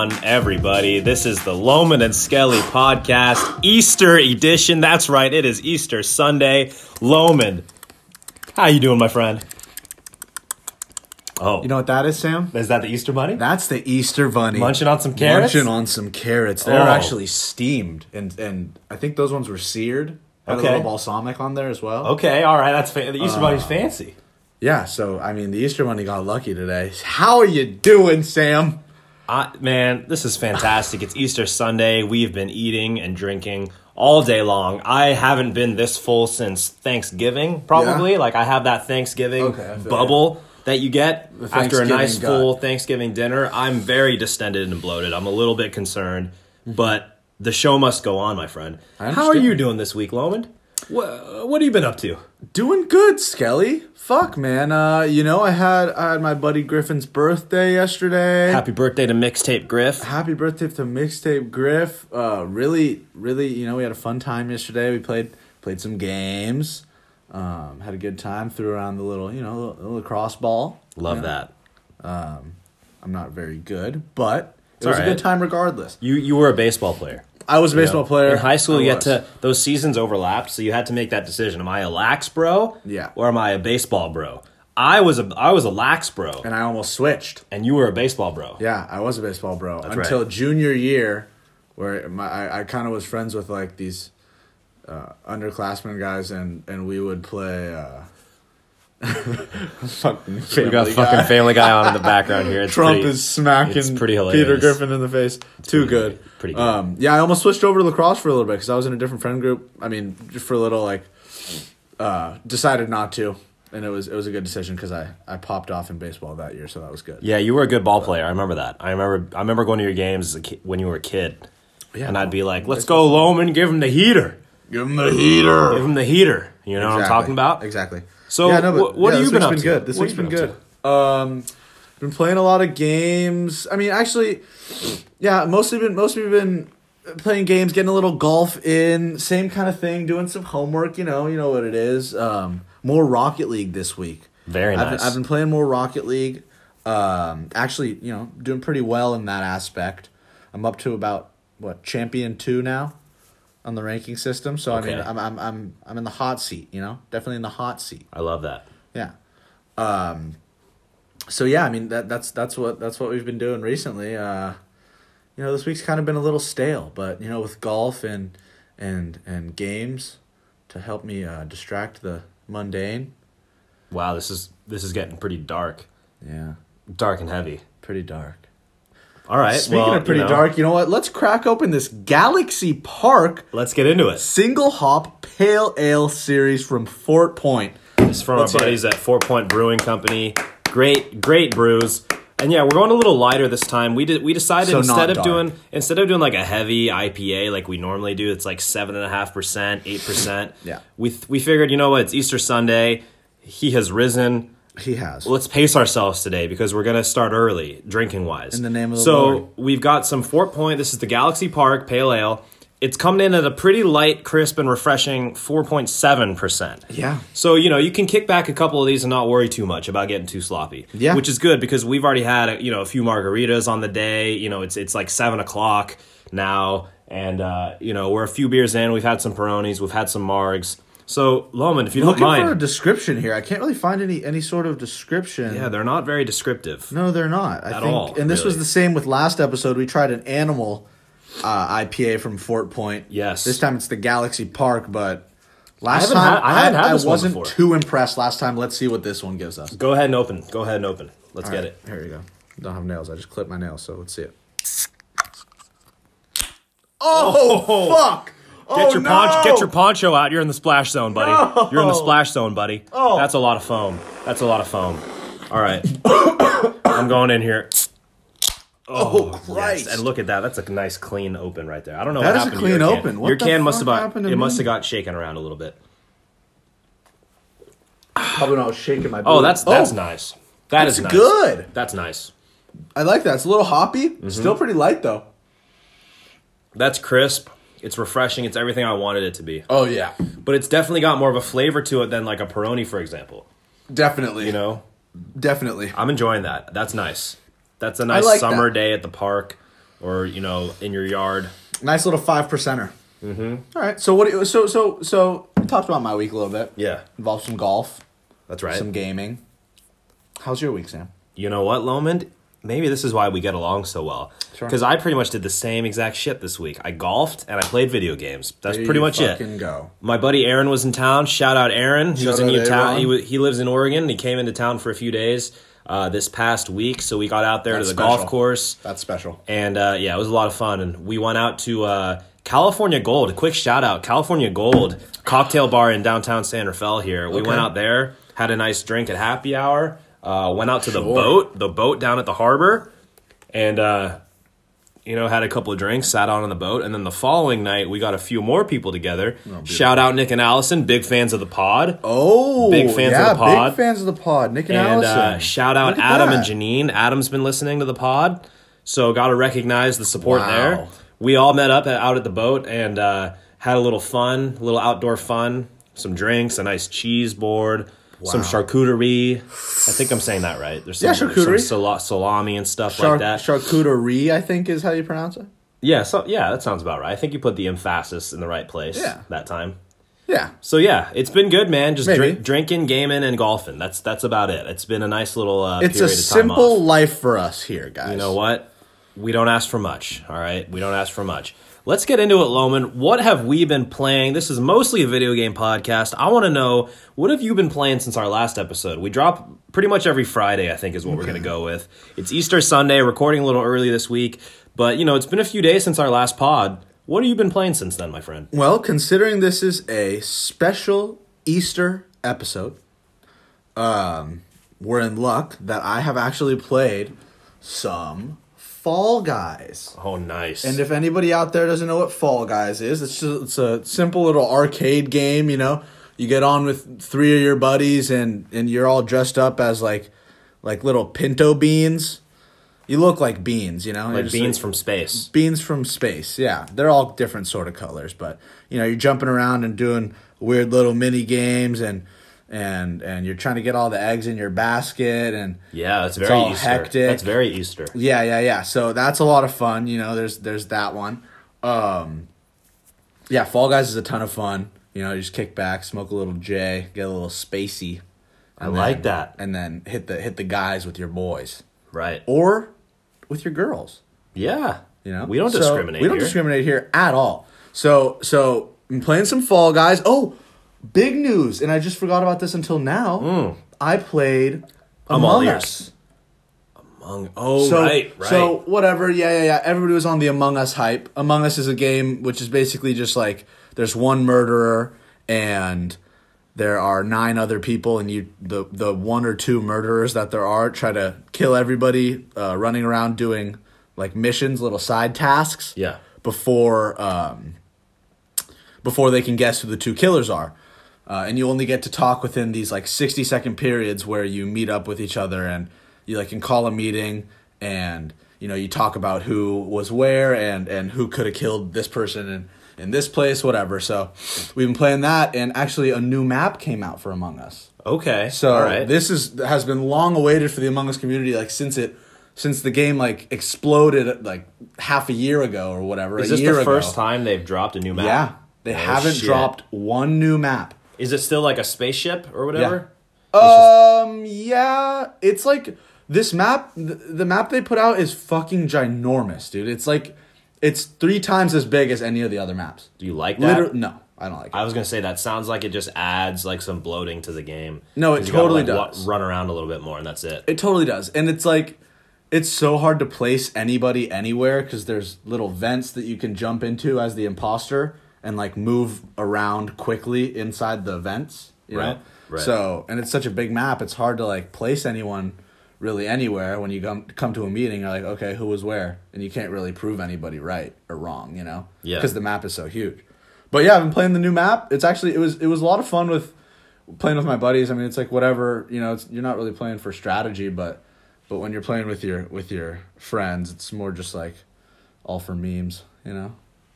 on, everybody? This is the Lomund and Skelly podcast, Easter edition. That's right, it is Easter Sunday. Lomund, how you doing, my friend? Oh, You know what that is, Sam? is that the Easter bunny? That's the Easter bunny. Munching on some carrots? Munching on some carrots. They're Oh. actually steamed, and and I think those ones were seared. Had Okay. a little balsamic on there as well. Okay, all right, that's fa- the Uh, Easter bunny's fancy. Yeah. So I mean, the Easter bunny got lucky today. How are you doing, Sam? I, man, this is fantastic. It's Easter Sunday. We've been eating and drinking all day long. I haven't been this full since Thanksgiving, probably. Yeah? Like I have that Thanksgiving Okay, bubble that you get after a nice full Thanksgiving dinner. I'm very distended and bloated. I'm a little bit concerned, but the show must go on, my friend. How are you doing this week, Lomund? What, what have you been up to? Doing good, Skelly. Fuck, man. Uh, you know, I had I had my buddy Griffin's birthday yesterday. Happy birthday to Mixtape Griff. Happy birthday to Mixtape Griff. Uh, really, really, you know, we had a fun time yesterday. We played played some games. Um, had a good time. Threw around the little, you know, little, little lacrosse ball. Love You know, that. I'm not very good, but it all was a good time regardless. You you were a baseball player. I was a baseball player In high school, I you had to those seasons overlapped, so you had to make that decision: Am I a lax bro? Yeah. Or am I a baseball bro? I was a I was a lax bro, and I almost switched. and you were a baseball bro. Yeah, I was a baseball bro That's until right. junior year, where my I, I kind of was friends with like these uh, underclassmen guys, and and we would play. Uh, fucking We got Guy. fucking Family Guy on in the background here. It's Trump pretty- is smacking it's pretty Peter. Griffin in the face. Too good. good. Pretty good. Um, yeah, I almost switched over to lacrosse for a little bit because I was in a different friend group. I mean, just for a little, like, uh, decided not to, and it was it was a good decision because I I popped off in baseball that year, so that was good. Yeah, you were a good ball player. I remember that. I remember I remember going to your games as a ki- when you were a kid, Yeah. and I'd be like, "Let's go, Lomund, give him the heater, Give him the heater. give him the heater." You know what I'm talking about? Exactly. So, yeah, no. wh- what have you been up been to? good. This What week's have you been been good. Um, been playing a lot of games. I mean, actually, yeah, mostly been mostly been playing games, getting a little golf in, same kind of thing, doing some homework. You know, you know what it is. Um, more Rocket League this week. Very I've nice. Been, I've been playing more Rocket League. Um, actually, you know, doing pretty well in that aspect. I'm up to about what champion two now on the ranking system. So I mean, I'm I'm I'm I'm in the hot seat. You know, definitely in the hot seat. I love that. Yeah. Um so yeah, I mean that that's that's what that's what we've been doing recently. Uh you know, this week's kind of been a little stale, but you know, with golf and and and games to help me uh distract the mundane. Wow, this is this is getting pretty dark, Yeah. dark and heavy. Pretty dark. All right. Speaking well, of pretty you know, dark, you know what? Let's crack open this Galaxy Park Let's get into it. single hop pale ale series from Fort Point. It's from Let's our buddies at Fort Point Brewing Company. Great, great brews. And yeah, we're going a little lighter this time. We did. We decided So instead of dark. doing instead of doing like a heavy IPA like we normally do, it's like seven and a half percent, eight percent. Yeah. We th- we figured, you know what? It's Easter Sunday. He has risen. He has. Let's pace ourselves today because we're gonna start early, drinking wise. In the name of the so Lord. we've got some Fort Point. This is the Galaxy Park Pale Ale. It's coming in at a pretty light, crisp, and refreshing four point seven percent. Yeah. So you know you can kick back a couple of these and not worry too much about getting too sloppy. Yeah. which is good because we've already had you know a few margaritas on the day. You know it's it's like seven o'clock now, and uh, you know we're a few beers in. We've had some Peronis, we've had some margs. So Lomund, if you don't Looking for a description here. I can't really find any any sort of description. yeah, they're not very descriptive. No, they're not. I At think, all, and this was the same with last episode. We tried an animal uh, IPA from Fort Point. Yes. This time it's the Galaxy Park, but last haven't time had- I had I, wasn't too impressed last time. Let's see what this one gives us. Go ahead and open. Go ahead and open. Let's All get right, it. Here you go. Don't have nails. I just clipped my nails, so let's see it. Oh, fuck! Get oh, your no! poncho. Get your poncho out. You're in the splash zone, buddy. No! You're in the splash zone, buddy. Oh. That's a lot of foam. That's a lot of foam. All right, I'm going in here. Oh, Yes, Christ! and look at that. That's a nice clean open right there. I don't know That what is a your clean can. open. What your can must have got, it must have got shaken around a little bit. Probably not shaking my. Oh, boot. that's that's nice. That is That's nice. good. That's nice. I like that. It's a little hoppy. Mm-hmm. Still pretty light though. That's crisp. It's refreshing. It's everything I wanted it to be. Oh yeah, But it's definitely got more of a flavor to it than like a Peroni, for example. definitely. You know, definitely. I'm enjoying that. That's nice. That's a nice like summer that. day at the park, or you know, in your yard. Nice little five percenter. Mm-hmm. All right. So what? do you- So so so we talked about my week a little bit. Yeah, Involved some golf, that's right. some gaming. How's your week, Sam? You know what, Lomund? Maybe this is why we get along so well. Sure. Because I pretty much did the same exact shit this week. I golfed and I played video games. That's There pretty much it. Go. My buddy Aaron was in town. Shout out Aaron. He Shout was in Utah. He, he lives in Oregon. He came into town for a few days uh, this past week. So we got out there That's to the golf course. That's special. And uh, yeah, it was a lot of fun. And we went out to uh, California Gold. A quick shout out California Gold cocktail bar in downtown San Rafael here. We Okay. went out there, had a nice drink at happy hour, uh, went out to the boat, the boat down at the harbor, and. Uh, you know, had a couple of drinks, sat out on the boat, and then the following night we got a few more people together. Shout out Nick and Allison, big fans of the pod. Oh, Big fans of the pod. Big fans of the pod. Nick and, And Allison. uh, shout out Adam that. and Janine. Adam's been listening to the pod, so got to recognize the support Wow. there. We all met up at, out at the boat and uh, had a little fun, a little outdoor fun, some drinks, a nice cheese board, some charcuterie. I think I'm saying that right. There's some, Yeah, charcuterie. some salami and stuff Char- like that. Charcuterie, I think, is how you pronounce it. yeah, so yeah, that sounds about right. I think you put the emphasis in the right place Yeah. that time. Yeah. So yeah, it's been good, man. Just drink, drinking, gaming, and golfing. That's that's about it. It's been a nice little uh, It's a of time simple off. life for us here, guys. You know what? We don't ask for much, all right? We don't ask for much. Let's get into it, Lomund. What have we been playing? This is mostly a video game podcast. I want to know what have you been playing since our last episode? We drop pretty much every Friday, I think, is what we're going to go with. It's Easter Sunday, recording a little early this week, but you know, it's been a few days since our last pod. What have you been playing since then, my friend? Well, considering this is a special Easter episode, um, we're in luck that I have actually played some Fall Guys. Oh, nice. And if anybody out there doesn't know what Fall Guys is, it's just, it's a simple little arcade game. You know, you get on with three of your buddies, and and you're all dressed up as like like little pinto beans. You look like beans, you know, like just beans from space. beans from space. Yeah, they're all different sort of colors, but you know, you're jumping around and doing weird little mini games, and and and you're trying to get all the eggs in your basket, and Yeah, that's It's very all Easter. hectic. That's very Easter. yeah, yeah, yeah. So that's a lot of fun. You know, there's there's that one. Um, yeah, Fall Guys is a ton of fun. You know, you just kick back, smoke a little J, get a little spacey. I and like that. And then hit the hit the guys with your boys Right. or with your girls. Yeah. You know, we don't So, discriminate. We don't here. discriminate here at all. So, so I'm playing some Fall Guys. Oh, big news! And I just forgot about this until now. I played. I'm Among Us. Among oh So, right right. so whatever. Yeah, yeah, yeah. Everybody was on the Among Us hype. Among Us is a game which is basically just like there's one murderer and there are nine other people, and you the the one or two murderers that there are try to kill everybody, uh, running around doing like missions, little side tasks. Yeah. Before um, before they can guess who the two killers are. Uh, and you only get to talk within these like 60 second periods where you meet up with each other and you like can call a meeting and you know you talk about who was where and and who could have killed this person in in this place whatever so we've been playing that and actually a new map came out for among us okay. so right. this is has been long awaited for the Among Us community, like since it since the game like exploded like half a year ago or whatever. is this the ago. first time they've dropped a new map? Yeah, they Oh, haven't shit. dropped one new map. Is it still like a spaceship or whatever? Yeah. Um, yeah, it's like this map. The, the map they put out is fucking ginormous, dude. It's like it's three times as big as any of the other maps. Do you like that? No, I don't like it. I was gonna say that sounds like it just adds like some bloating to the game. No, it you gotta, totally like, does. run around a little bit more, and that's it. It totally does. And it's like it's so hard to place anybody anywhere because there's little vents that you can jump into as the imposter and like move around quickly inside the vents. You Right, Know? right. So and it's such a big map, it's hard to like place anyone really anywhere when you come come to a meeting. You're like, okay, who was where, and you can't really prove anybody right or wrong. You know? Yeah. Because the map is so huge. But yeah, I've been playing the new map. It's actually it was it was a lot of fun with playing with my buddies. I mean, it's like whatever you know. It's, you're not really playing for strategy, but but when you're playing with your with your friends, it's more just like all for memes. You know.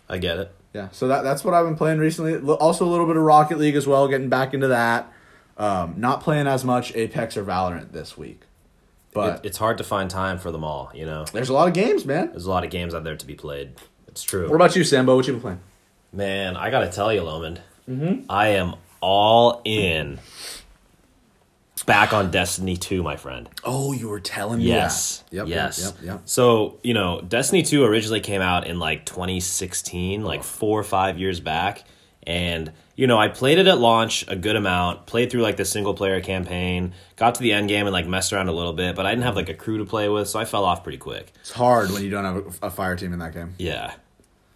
I get it. Yeah. So that that's what I've been playing recently. Also a little bit of Rocket League as well. Getting back into that. Um, not playing as much Apex or Valorant this week. But It, it's hard to find time for them all. You know, there's a lot of games, man. there's a lot of games out there to be played. It's true. What about you, Sambo? What you been playing? Man, I gotta tell you, Lomund, I am all in. Back on Destiny 2, my friend. Oh, you were telling me Yes. that. Yep. yes. Yep. Yep. So, you know, Destiny 2 originally came out in like 2016, like four or five years back. And, you know, I played it at launch a good amount, played through like the single player campaign, got to the end game and like messed around a little bit, but I didn't have like a crew to play with, so I fell off pretty quick. It's hard when you don't have a fire team in that game. Yeah.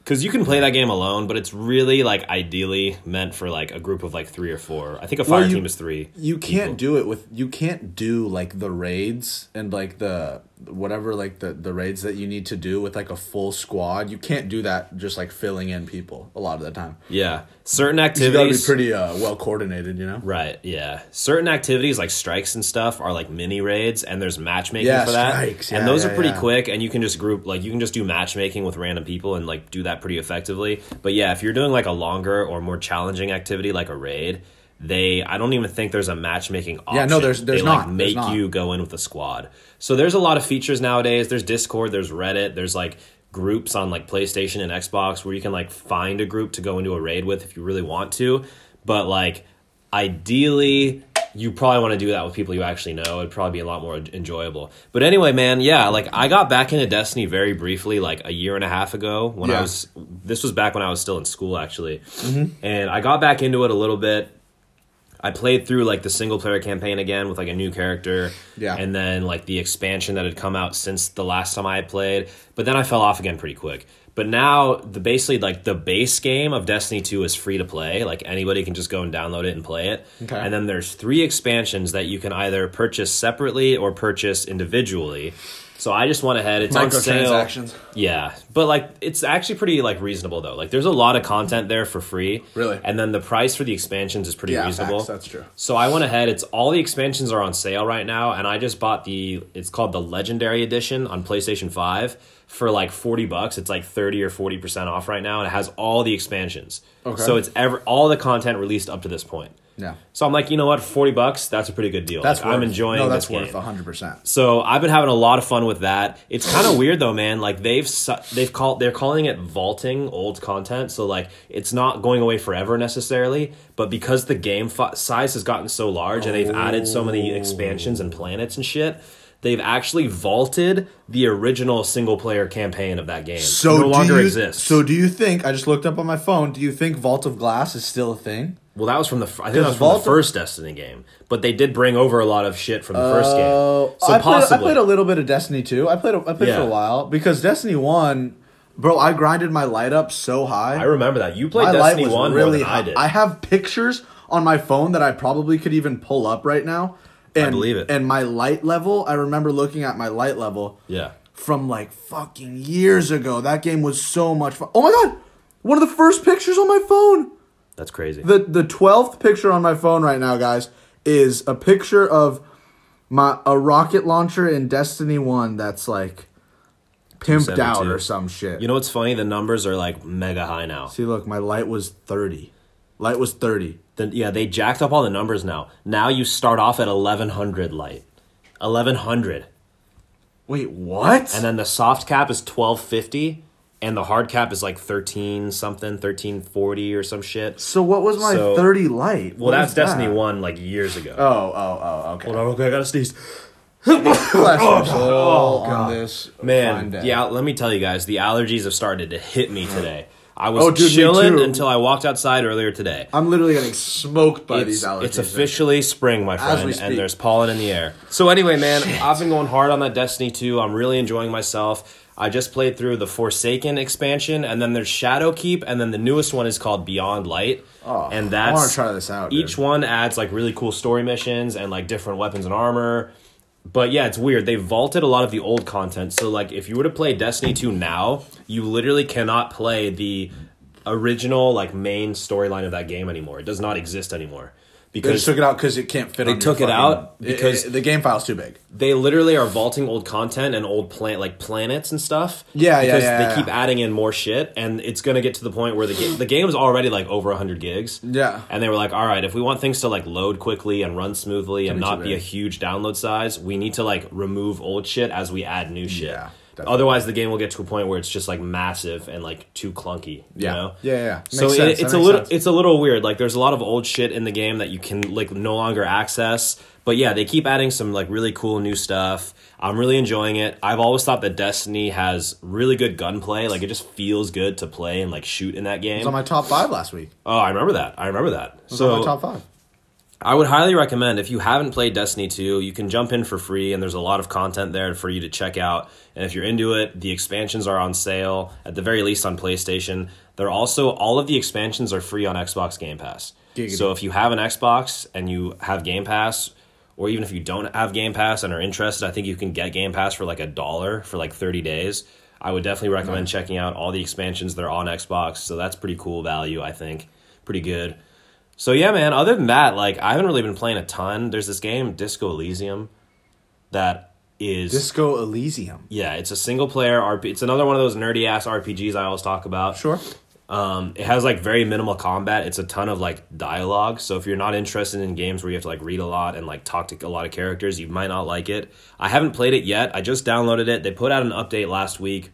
Because you can play that game alone, but it's really like ideally meant for like a group of like three or four. I think a fire Well, you- team is three. You can't do it with you can't do like the raids and like the whatever like the the raids that you need to do with like a full squad. You can't do that just like filling in people a lot of the time. Yeah. Certain You got to be activities. pretty uh, well coordinated, you know. Right, yeah. Certain activities like strikes and stuff are like mini raids and there's matchmaking Yeah, for that. strikes. Yeah, and those yeah, are pretty quick and you can just group like you can just do matchmaking with random people and like do that pretty effectively. But yeah, if you're doing like a longer or more challenging activity like a raid, they I don't even think there's a matchmaking option. Yeah, no, there's- there's they, not. Like, make not. you go in with a squad. So there's a lot of features nowadays. There's Discord, there's Reddit, there's like groups on like PlayStation and Xbox where you can like find a group to go into a raid with if you really want to. But like ideally you probably want to do that with people you actually know. It'd probably be a lot more enjoyable. But anyway, man, yeah, like I got back into Destiny very briefly, like a year and a half ago when I was. This was back when I was still in school, actually, mm-hmm. and I got back into it a little bit. I played through like the single player campaign again with like a new character, Yeah. and then like the expansion that had come out since the last time I had played. But then I fell off again pretty quick. But now the basically like the base game of Destiny 2 is free to play. Like anybody can just go and download it and play it. Okay. And then there's three expansions that you can either purchase separately or purchase individually. So I just went ahead. It's on sale. Yeah, but like it's actually pretty like reasonable though. Like there's a lot of content there for free. Really? And then the price for the expansions is pretty Yeah, reasonable. facts, that's true. So I went ahead. It's all the expansions are on sale right now, and I just bought the. It's called the Legendary Edition on PlayStation Five for like forty bucks. It's like thirty or forty percent off right now, and it has all the expansions. Okay. So it's ever all the content released up to this point. Yeah. So I'm like, you know what, forty bucks, that's a pretty good deal. That's Like, I'm worth- enjoying. No, that's worth hundred percent. So I've been having a lot of fun with that. It's kind of weird though, man. Like they've su- they've called they're calling it vaulting old content. So like it's not going away forever necessarily, but because the game size has gotten so large and they've added so many expansions and planets and shit, they've actually vaulted the original single player campaign of that game. So it no longer you, exists. So do you think? I just looked up on my phone. Do you think Vault of Glass is still a thing? Well, that was from the I think that was from the first Destiny game, but they did bring over a lot of shit from the first game. Oh, So I played, I played a little bit of Destiny 2. I played a, I played for a while because Destiny 1, bro, I grinded my light up so high. I remember that you played my Destiny one really more than high. I did. I have pictures on my phone that I probably could even pull up right now. And, believe it. And my light level, I remember looking at my light level yeah. from like fucking years ago. That game was so much fun. Oh my god! One of the first pictures on my phone. That's crazy. The the twelfth picture on my phone right now, guys, is a picture of my a rocket launcher in Destiny One that's like pimped out or some shit. You know what's funny? The numbers are like mega high now. See, look, my light was thirty. Light was thirty. Then yeah, they jacked up all the numbers now. Now you start off at eleven hundred light, eleven hundred, Wait, what? and then the soft cap is twelve fifty, and the hard cap is like thirteen something, thirteen forty or some shit. so what was my So- thirty light? Well, What that's was that? Destiny one like years ago. Oh, oh, oh, okay. Hold on, okay, I gotta sneeze. Bless your soul Oh, on oh, oh, God. this Man, yeah, let me tell you guys, the allergies have started to hit me today. I was Oh, dude, chilling until I walked outside earlier today. I'm literally getting smoked by it's, these allergies. it's officially spring, my friend, and there's pollen in the air. So anyway, man, I've been going hard on that Destiny 2. I'm really enjoying myself. I just played through the Forsaken expansion, and then there's Shadowkeep, and then the newest one is called Beyond Light. Oh, and that's I that's wanna try this out, Each dude. one adds like really cool story missions and like different weapons and armor. But yeah, it's weird. They vaulted a lot of the old content. So like if you were to play Destiny 2 now, you literally cannot play the original like main storyline of that game anymore. It does not exist anymore. They because just took it out because it can't fit. They took it out because- it- the game file's too big. they literally are vaulting old content and old plant like planets and stuff. Yeah, yeah, because yeah, they yeah. keep adding in more shit, and it's gonna get to the point where the game the game's already like over hundred gigs. Yeah. and they were like, all right, if we want things to like load quickly and run smoothly and not be a huge download size, we need to like remove old shit as we add new shit. Yeah, definitely. Otherwise, the game will get to a point where it's just like massive and like too clunky. You Yeah. know? Yeah, yeah, yeah. So it, it's a little sense. it's a little weird. Like there's a lot of old shit in the game that you can like no longer access. But yeah, they keep adding some like really cool new stuff. I'm really enjoying it. I've always thought that Destiny has really good gunplay. Like it just feels good to play and like shoot in that game. It was on my top five last week. Oh, I remember that. I remember that. So on my top five. I would highly recommend if you haven't played Destiny 2, you can jump in for free and there's a lot of content there for you to check out. And if you're into it, the expansions are on sale at the very least on PlayStation. They're also all of the expansions are free on Xbox Game Pass. Giggity. So if you have an Xbox and you have Game Pass or even if you don't have Game Pass and are interested, I think you can get Game Pass for like a dollar for like 30 days. I would definitely recommend checking out all the expansions that are on Xbox. So that's pretty cool value, I think. Pretty good. So yeah, man. Other than that, like I haven't really been playing a ton. There's this game, Disco Elysium, that is Disco Elysium. yeah, it's a single player RP. It's another one of those nerdy ass RPGs I always talk about. Sure. Um, it has like very minimal combat. It's a ton of like dialogue. So if you're not interested in games where you have to like read a lot and like talk to a lot of characters, you might not like it. I haven't played it yet. I just downloaded it. They put out an update last week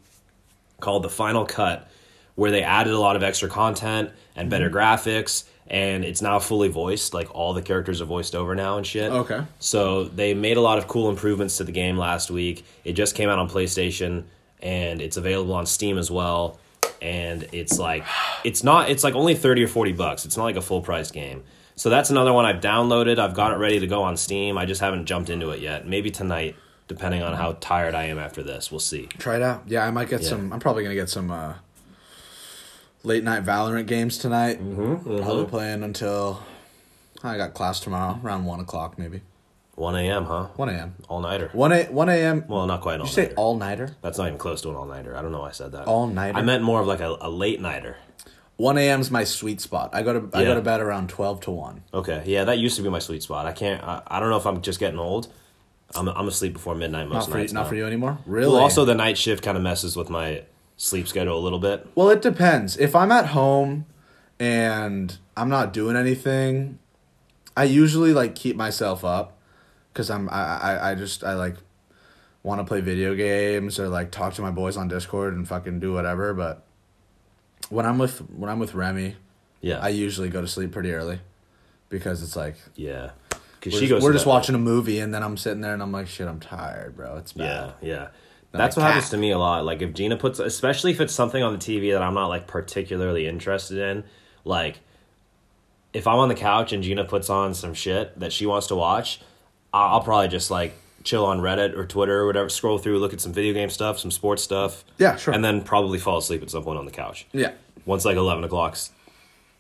called the Final Cut, where they added a lot of extra content and better graphics, and it's now fully voiced. Like all the characters are voiced over now and shit. Okay. So they made a lot of cool improvements to the game last week. It just came out on PlayStation and it's available on Steam as well. And it's like it's not it's like only 30 or 40 bucks. It's not like a full price game. So that's another one I've downloaded. I've got it ready to go on Steam. I just haven't jumped into it yet. Maybe tonight, depending on how tired I am after this. We'll see. Try it out. Yeah, I might get Yeah. some. I'm probably gonna get some uh, late night Valorant games tonight. Mm-hmm, Probably playing until I got class tomorrow around one o'clock maybe. 1 a.m., huh? One a.m. All nighter. One a one a.m. Well, not quite all Did you say all nighter? That's not even close to an all nighter. I don't know why I said that. All-nighter? I meant more of like a, a late nighter. One a.m. is my sweet spot. I go to I Yeah. go to bed around twelve to one. Okay, yeah, that used to be my sweet spot. I can't. I, I don't know if I'm just getting old. I'm I'm asleep before midnight most Not for you, nights. not now. for you anymore. Really? Well, also the night shift kind of messes with my sleep schedule a little bit. Well, it depends. If I'm at home and I'm not doing anything, I usually like keep myself up because I'm I, I I just I like want to play video games or like talk to my boys on Discord and fucking do whatever. But when I'm with when I'm with Remy, Yeah, I usually go to sleep pretty early because it's like yeah. Because we're, she just, goes. we're just watching a movie and then I'm sitting there and I'm like, shit, I'm tired, bro. It's Yeah, bad. yeah. Then That's what happens to me a lot. Like if Gina puts, especially if it's something on the TV that I'm not like particularly interested in, like if I'm on the couch and Gina puts on some shit that she wants to watch, I'll probably just like chill on Reddit or Twitter or whatever, scroll through, look at some video game stuff, some sports stuff. Yeah, sure. And then probably fall asleep at some point on the couch. Yeah. Once like 11 o'clock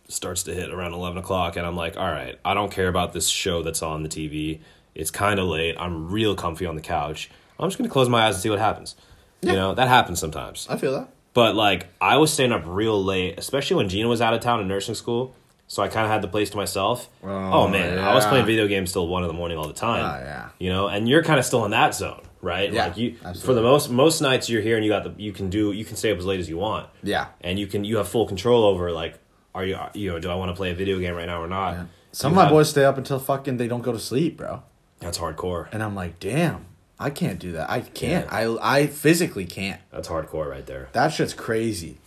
starts to hit around 11 o'clock, and I'm like, all right, I don't care about this show that's on the TV. It's kind of late. I'm real comfy on the couch. I'm just going to close my eyes and see what happens. You know, that happens sometimes. I feel that. But like I was staying up real late, especially when Gina was out of town in nursing school. So I kind of had the place to myself. Oh, Oh, man, I was playing video games till one in the morning all the time. Ah, yeah. You know, and you're kind of still in that zone, right? Yeah, like you for the most most nights you're here and you got the you can do you can stay up as late as you want. Yeah. And you can you have full control over like are you you know do I want to play a video game right now or not? Yeah. Some You of my have- boys stay up until fucking they don't go to sleep, bro. That's hardcore. And I'm like, damn, I can't do that. I can't. I I physically can't. That's hardcore right there. That shit's crazy.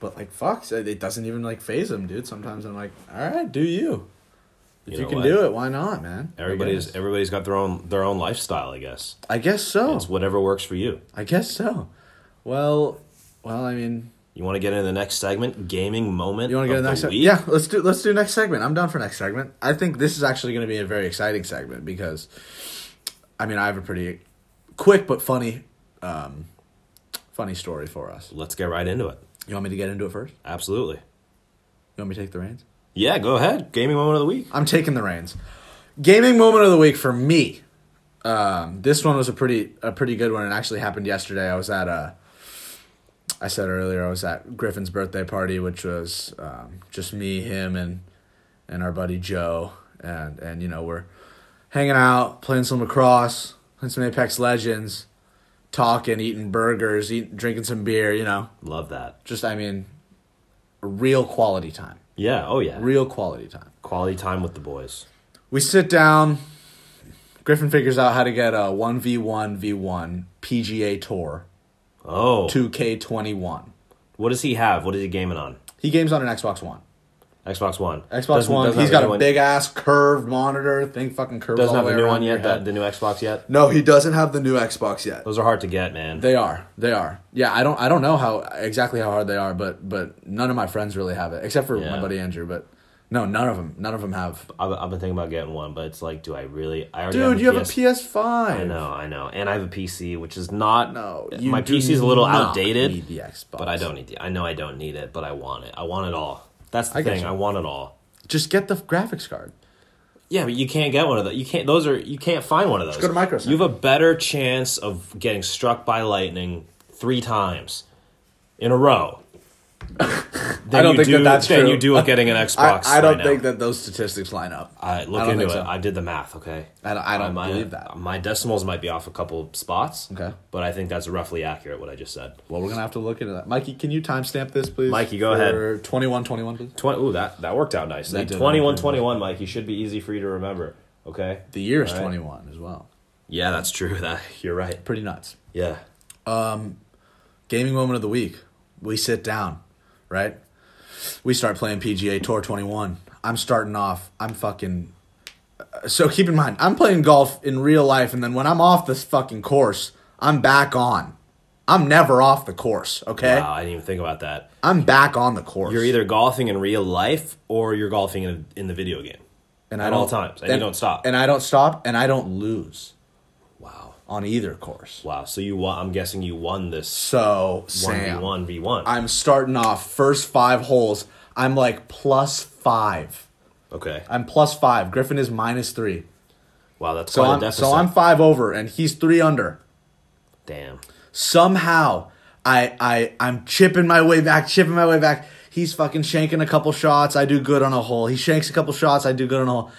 But like, fuck, it doesn't even like faze them, dude. Sometimes I'm like, all right, do you? If You you, know can what? do it, why not, man? Everybody's everybody's got their own their own lifestyle, I guess. I guess so. It's whatever works for you. I guess so. Well, well, I mean, You want to get into the next segment, gaming moment. you want to get of the next segment? Yeah, let's do let's do next segment. I'm down for next segment. I think this is actually going to be a very exciting segment because, I mean, I have a pretty quick but funny, um, funny story for us. Let's get right into it. You want me to get into it first? Absolutely. You want me to take the reins? Yeah, go ahead. Gaming moment of the week. I'm taking the reins. Gaming moment of the week for me. Um, this one was a pretty a pretty good one. It actually happened yesterday. I was at a. I said earlier I was at Griffin's birthday party, which was um, just me, him, and and our buddy Joe, and and you know we're hanging out, playing some lacrosse, playing some Apex Legends, talking, eating burgers, eating, drinking some beer. You know, Love that. just I mean, real quality time, Yeah. Oh yeah. real quality time. Quality time with the boys. We sit down. Griffin figures out how to get a one v one v one PGA Tour Oh. two K twenty one. What does he have? What is he gaming on? He games on an Xbox One. Xbox One. Xbox Doesn't- One. doesn't He's have got a one- big ass curved monitor. Thing fucking curves Doesn't all have the the new one yet. The, the new Xbox yet. No, he doesn't have the new Xbox yet. Those are hard to get, man. They are. They are. Yeah, I don't. I don't know how exactly how hard they are, but but none of my friends really have it, except for Yeah. my buddy Andrew. But no, none of them. None of them have. I've, I've been thinking about getting one, but it's like, do I really? I already Dude, you have a PS PS5. I know, I know, and I have a PC, which is not. No, my PC is a little outdated, Need the Xbox, but I don't need. The, I know I don't need it, but I want it. I want it all. That's the I thing. I want it all. Just get the graphics card. Yeah, but you can't get one of those. You can't. Those are you can't find one of those. go to Micro Center. You have a better chance of getting struck by lightning three times in a row. I don't think do, that that's true. you do with getting an Xbox. I don't right think now. that those statistics line up. I look I into it. so. I did the math. Okay. I don't, I don't my, believe that. My decimals might be off a couple spots. Okay. But I think that's roughly accurate. What I just said. Well, we're gonna have to look into that. Mikey, can you timestamp this, please? Mikey, go For Twenty-one, twenty-one, please. Twenty. Ooh, that that worked out nicely. That did work 21, 21, Mike. You should be easy for you to remember. Okay. The year is right. twenty-one as well. Yeah, that's true. That you're right. Pretty nuts. Yeah. Um, gaming moment of the week. We sit down, right? We start playing PGA Tour 21. I'm starting off. I'm fucking. uh, So keep in mind, I'm playing golf in real life, and then when I'm off this fucking course, I'm back on. I'm never off the course, okay? Wow, I didn't even think about that. I'm back on the course. You're either golfing in real life or you're golfing in, in the video game. and at all times, and you don't stop. And I don't stop, and I don't lose. On either course. Wow. So you won. I'm guessing you won this So, Sam, one v one. I'm starting off first five holes. I'm like plus five. Okay. I'm plus five. Griffin is minus three. Wow, that's So quite a I'm deficit. so I'm five over, and he's three under. Damn. Somehow, I I I'm chipping my way back, chipping my way back. He's fucking shanking a couple shots. I do good on a hole. He shanks a couple shots. I do good on a hole.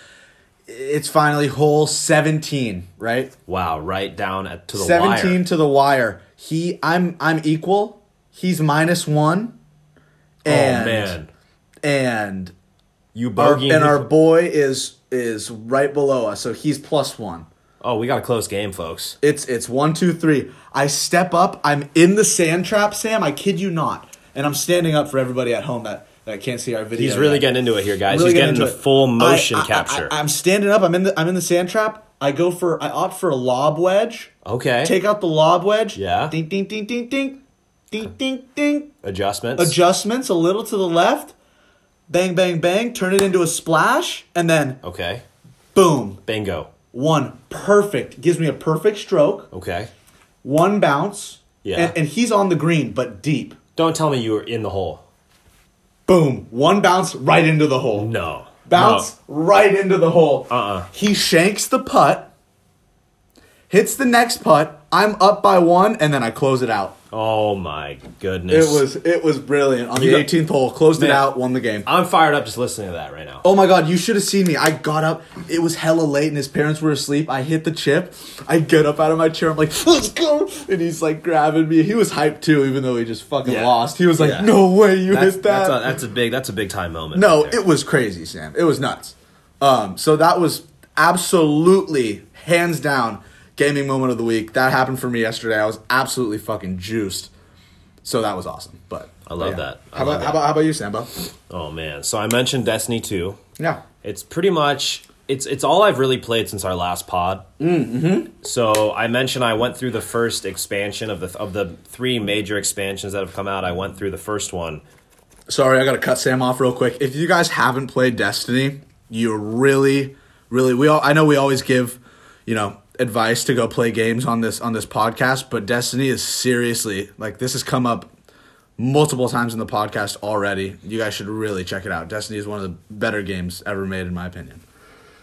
It's finally hole seventeen, right? Wow. Right down at, to the seventeen wire. to the wire. He I'm I'm equal. He's minus one. Oh, and, oh man. And You and our boy is is right below us, so he's plus one. oh, we got a close game, folks. It's it's one, two, three. I step up. I'm in the sand trap, Sam. I kid you not. And I'm standing up for everybody at home that, that can't see our video. He's really yet. getting into it here, guys. Really He's getting into the it. full motion I- I- capture. I, am standing up. I'm in the I'm in the sand trap. I go for I opt for a lob wedge. okay. Take out the lob wedge. Yeah. Ding ding ding ding ding. Ding ding ding. Adjustments. Adjustments a little to the left. Bang bang bang. Turn it into a splash, and then okay. boom. Bingo. One perfect. Gives me a perfect stroke. Okay. one bounce. Yeah. And, and he's on the green, but deep. Don't tell me you were in the hole. Boom. One bounce right into the hole. No. Bounce right into the hole. Uh-uh. He shanks the putt, hits the next putt. I'm up by one, and then I close it out. Oh my goodness. It was it was brilliant on the got- 18th hole. Closed it out, won the game. I'm fired up just listening to that right now. Oh my god, you should have seen me. I got up. It was hella late and his parents were asleep. I hit the chip. I get up out of my chair. I'm like, let's go. And he's like grabbing me. He was hyped too, even though he just fucking Yeah. lost. He was like, Yeah. no way you That's, hit that. that's, a, that's a big that's a big time moment. no, right it was crazy, Sam. It was nuts. Um, so that was absolutely, hands down, gaming moment of the week. That happened for me yesterday. I was absolutely fucking juiced. So that was awesome. But I love yeah. that. I How love about, that. how about how about you, Sambo? Oh man. So I mentioned Destiny 2. Yeah. It's pretty much it's it's all I've really played since our last pod. Mm-hmm. So I mentioned I went through the first expansion of the of the three major expansions that have come out. I went through the first one. Sorry, I gotta cut Sam off real quick. If you guys haven't played Destiny, you're really, really we all I know we always give, you know, advice to go play games on this on this podcast, but Destiny is seriously like this has come up multiple times in the podcast already. You guys should really check it out. Destiny is one of the better games ever made in my opinion.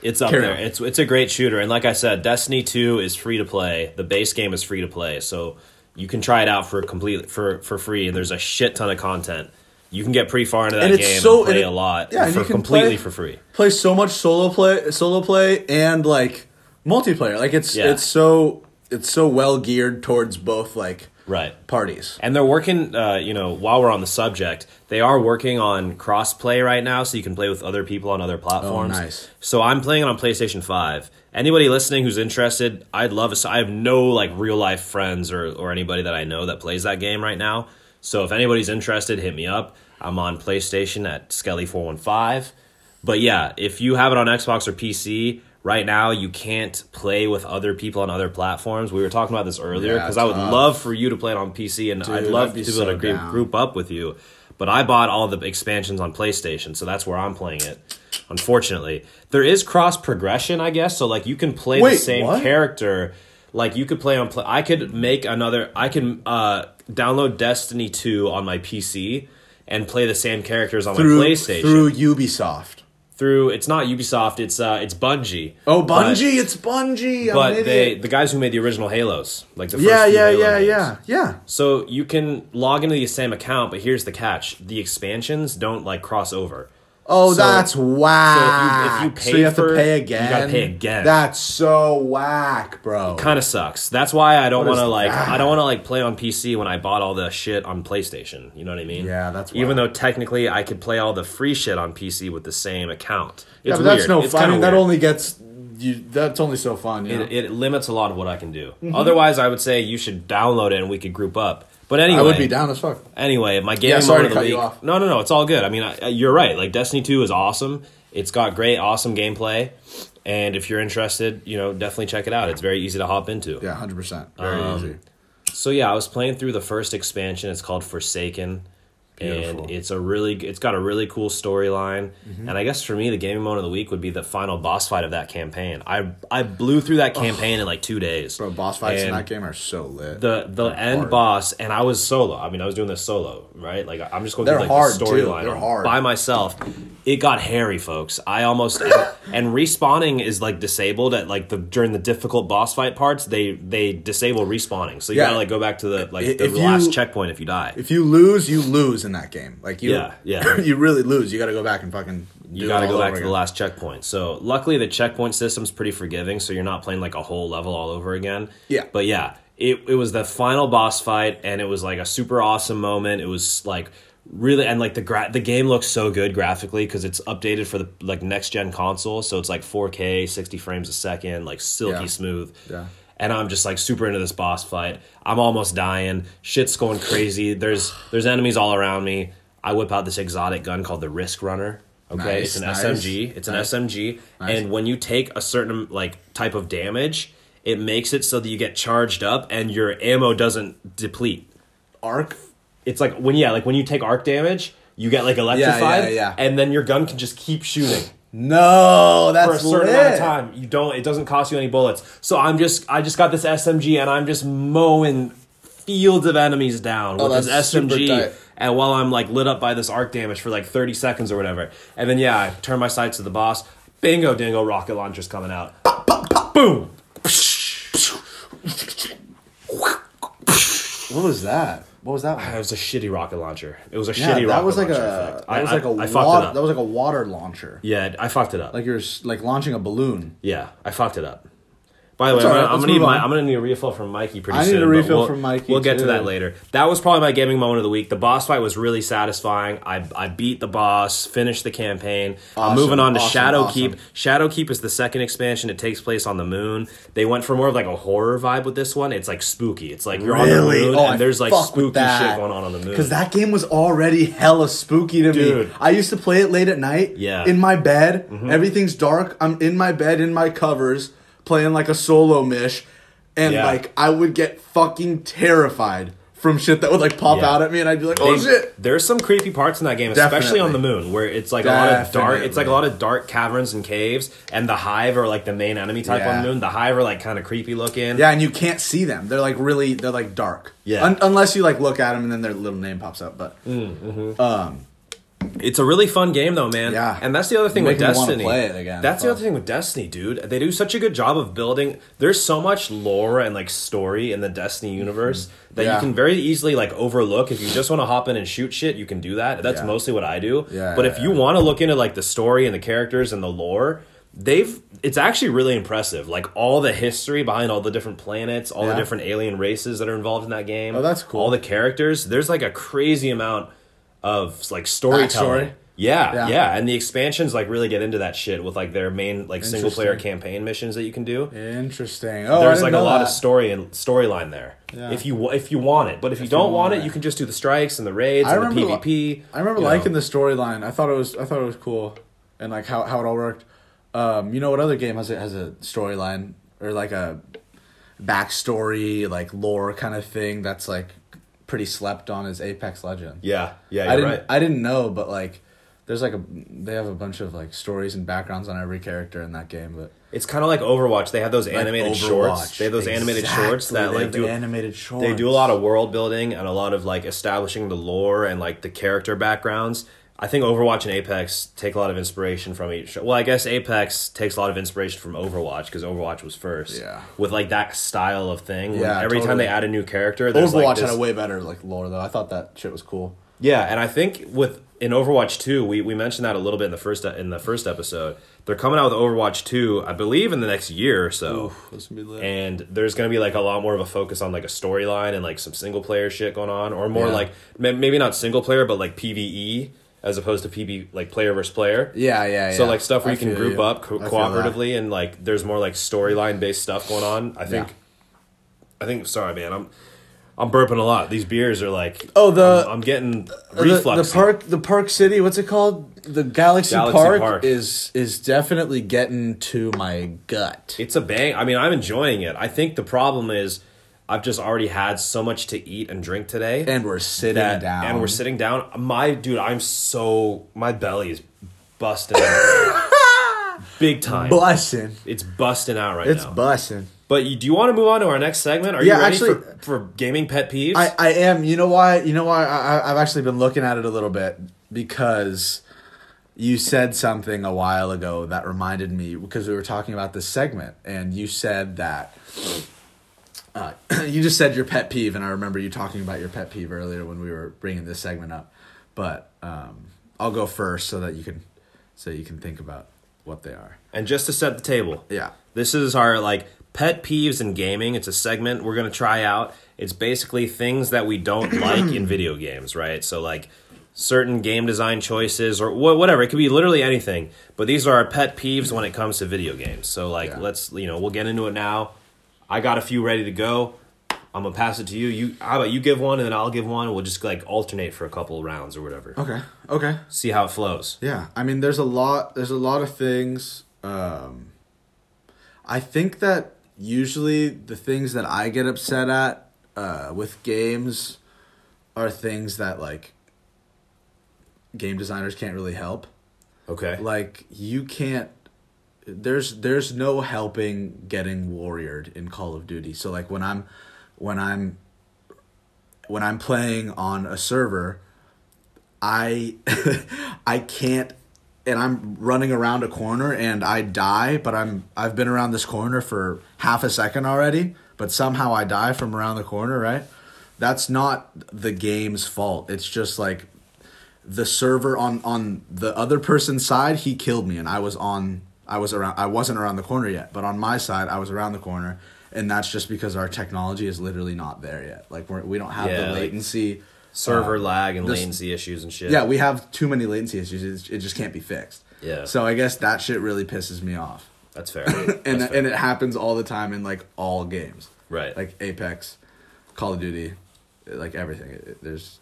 It's up Carry there. on. It's it's a great shooter, and like I said, Destiny Two is free to play. The base game is free to play, so you can try it out for complete for for free. And there's a shit ton of content. you can get pretty far into that And game so- and play and it- a lot yeah, and for completely play- for free. play so much solo play, solo play, and like multiplayer. Like it's Yeah. it's so it's so well geared towards both like Right. parties. And they're working, uh, you know, while we're on the subject, they are working on cross-play right now, so you can play with other people on other platforms. Oh, nice. So I'm playing it on PlayStation Five. Anybody listening who's interested, I'd love. A, I have no like real life friends or or anybody that I know that plays that game right now. So if anybody's interested, hit me up. I'm on PlayStation at Skelly415. But yeah, if you have it on Xbox or PC, right now you can't play with other people on other platforms. We were talking about this earlier Yeah, because I would love for you to play it on PC and I'd love be to be so able to group, down. group up with you. But I bought all the expansions on PlayStation, so that's where I'm playing it. Unfortunately, there is cross progression, I guess. So like you can play the same what? character. Like you could play on. Play, I could make another. I can uh, download Destiny two on my PC and play the same characters on Through my PlayStation. through Ubisoft. Through it's not Ubisoft. It's uh, it's Bungie. Oh, But- Bungie! it's Bungie. I'm But, they the guys who made the original Halos, like the first yeah, yeah, Halo yeah, games. yeah, yeah. So you can log into the same account, but here's the catch: the expansions don't like cross over. Oh, So- that's whack. if you if you pay so you have for to pay you gotta pay again. That's so whack, bro. Kind of sucks. That's why I don't want to like that? I don't want to like play on PC when I bought all the shit on PlayStation. You know what I mean? Yeah, that's even though technically I could play all the free shit on PC with the same account. It's yeah, but that's no It's fun. I mean, that only gets you. That's only so fun. It, it limits a lot of what I can do. Mm-hmm. Otherwise, I would say you should download it and we could group up. But anyway, I would be down as fuck. Anyway, my gaming Yeah, sorry to cut you off. No, no, no. It's all good. I mean, I, you're right. Like Destiny Two is awesome. It's got great, awesome gameplay, and if you're interested, you know, definitely check it out. It's very easy to hop into. Yeah, hundred percent. Very Um, easy. So yeah, I was playing through the first expansion. It's called Forsaken, Beautiful. and it's a really, it's got a really cool storyline. Mm-hmm. And I guess for me, the gaming moment of the week would be the final boss fight of that campaign. I I blew through that campaign in like two days. Bro, boss fights in that game are so lit. the the end hard. boss and I was solo. I mean, I was doing this solo, right? Like I'm just going They're through like the storyline by myself. It got hairy, folks. I almost and, and respawning is like disabled at like the during the difficult boss fight parts. They they disable respawning, so you Yeah. gotta like go back to the like the if you- last checkpoint if you die. if you lose, you lose in that game. Like you, Yeah, yeah. you really lose. You got to go back and fucking. you got to go back to the last checkpoint. So luckily, the checkpoint system's pretty forgiving, so you're not playing like a whole level all over again. Yeah. But yeah, it it was the final boss fight, and it was like a super awesome moment. It was like really and like the gra- the game looks so good graphically because it's updated for the like next gen console, so it's like 4K, 60 frames a second, like silky Yeah. smooth. Yeah. And I'm just like super into this boss fight. I'm almost dying. Shit's going crazy. There's there's enemies all around me. I whip out this exotic gun called the Risk Runner. Okay, Nice, it's an nice. SMG. It's Nice. an SMG, and when you take a certain like type of damage, it makes it so that you get charged up and your ammo doesn't deplete. Arc. It's like when yeah, like when you take arc damage, you get like electrified, yeah, yeah. and then your gun can just keep shooting No, that's for a certain lit. amount of time. You don't. It doesn't cost you any bullets. So I'm just. I just got this SMG and I'm just mowing fields of enemies down Oh, with this SMG. And while I'm like lit up by this arc damage for like 30 seconds or whatever, and then yeah, I turn my sights to the boss. Bingo, dingo, rocket launchers coming out. Boom. What was that? What was that? Ah, it was a shitty rocket launcher. It was a Yeah, shitty that rocket was like launcher a effect. that I- was like a I fucked it up. that was like a water launcher. yeah, I fucked it up. Like you're like launching a balloon. Yeah, I fucked it up. By the way, That's I'm, gonna, right, I'm gonna need my. I'm gonna need a refill from Mikey pretty soon. I need a refill we'll, from Mikey, We'll get to that later. That was probably my gaming moment of the week. The boss fight was really satisfying. I I beat the boss, finished the campaign. I'm moving on to awesome, Shadowkeep. awesome. Shadowkeep is the second expansion. It takes place on the moon. They went for more of like a horror vibe with this one. It's like spooky. It's like you're on the moon Oh, and there's like spooky shit going on on the moon. Because that game was already hella spooky to Dude. me. I used to play it late at night. Yeah. Mm-hmm. In my bed. Everything's dark. I'm in my bed in my covers playing like a solo mish. And Yeah. like I would get fucking terrified from shit that would like pop Yeah. out at me and I'd be like, oh They- shit. There's some creepy parts in that game, especially on the moon, where it's like a lot of dark. It's like a lot of dark caverns and caves, and the hive are like the main enemy type on the moon. The hive are like kind of creepy looking. Yeah, and you can't see them. They're like really, they're like dark. Yeah. Un- unless you like look at them and then their little name pops up. But Mm, mm-hmm. um, It's a really fun game though, man. Yeah. And that's the other thing with Making me wanna Destiny. play it again. That's the other thing with Destiny, dude. They do such a good job of building. There's so much lore and like story in the Destiny universe that Yeah. you can very easily like overlook. If you just want to hop in and shoot shit, you can do that. That's Yeah. mostly what I do. Yeah, but if you want to look into like the story and the characters and the lore, they've it's actually really impressive. Like all the history behind all the different planets, all the different alien races that are involved in that game. Oh, that's cool. All the characters. There's like a crazy amount of like storytelling. Backstory? Yeah, Yeah. yeah, and the expansions like really get into that shit with like their main like single player campaign missions that you can do. Interesting. Oh, I There's like a lot that. of story and storyline there. Yeah. If you if you want it, but if you you don't want want it, it. you can just do the strikes and the raids I and the remember li- PvP. I remember liking know. the storyline. I thought it was I thought it was cool, and like how, how it all worked. Um, you know what other game has it has a storyline or like a backstory, like lore kind of thing that's like pretty slept on is Apex Legend. Yeah, yeah, you're I didn't right. I didn't know, but like there's like a they have a bunch of like stories and backgrounds on every character in that game, but It's kind of like Overwatch. They have those animated shorts. They have those animated shorts that they like do animated shorts. They do a lot of world building and a lot of like establishing the lore and like the character backgrounds. I think Overwatch and Apex take a lot of inspiration from each. Well, I guess Apex takes a lot of inspiration from Overwatch because Overwatch was first. Yeah. With like that style of thing. when Yeah, every time totally. they add a new character, there's Overwatch like had a way better like lore though. I thought that shit was cool. yeah, and I think with in Overwatch 2, we, we mentioned that a little bit in the first in the first episode. They're coming out with Overwatch 2, I believe in the next year or so. this would be lit. and there's going to be like a lot more of a focus on like a storyline and like some single player shit going on or more Yeah. like ma- maybe not single player but like PvE as opposed to PV like player versus player. yeah, yeah, yeah. So like stuff where I you can group you. up co- I feel that. cooperatively and like there's more like storyline based stuff going on. I think Yeah. I think sorry man, I'm I'm burping a lot. These beers are like Oh, the- I'm, I'm getting The, reflux. the park, the Park City. What's it called? The Galaxy, Galaxy Park, Park. is is definitely getting to my gut. It's a bang. I mean, I'm enjoying it. I think the problem is I've just already had so much to eat and drink today. And we're sitting that- down. And we're sitting down. My dude, I'm so my belly is busting out. Big time. Busting. it's busting out right now. It's busting. but you, do you want to move on to our next segment? Are Yeah, you ready actually- for, for gaming pet peeves? I, I am. You know why? You know why? I, I- I've actually been looking at it a little bit because you said something a while ago that reminded me because we were talking about this segment, and you said that. Uh, you just said your pet peeve, and I remember you talking about your pet peeve earlier when we were bringing this segment up. But um, I'll go first so that you can, so you can think about what they are. and just to set the table, Yeah. This is our like pet peeves in gaming. It's a segment we're gonna try out. It's basically things that we don't like in video games, right? So like certain game design choices or wha- whatever. It could be literally anything. But these are our pet peeves when it comes to video games. So like Yeah. let's you know we'll get into it now. I got a few ready to go. I'm gonna pass it to you. You how about you give one and then I'll give one. We'll just like alternate for a couple rounds or whatever. Okay. Okay. See how it flows. Yeah, I mean, there's a lot. There's a lot of things. Um, I think that usually the things that I get upset at uh, with games are things that like game designers can't really help. Okay. Like you can't. There's there's no helping getting warriored in Call of Duty. So like when I'm when I'm when I'm playing on a server, I I can't and I'm running around a corner and I die, but I'm I've been around this corner for half a second already, but somehow I die from around the corner, right? That's not the game's fault. It's just like the server on on the other person's side, he killed me and I was on I was around I wasn't around the corner yet, but on my side I was around the corner and that's just because our technology is literally not there yet. Like we're, we don't have Yeah, the like- latency Server uh, lag and this- latency issues and shit. yeah, we have too many latency issues. It's, it just can't be fixed. Yeah. So I guess that shit really pisses me off, That's fair. and That's fair. and it happens all the time in like all games, right. like Apex, Call of Duty, like everything. It, it- there's,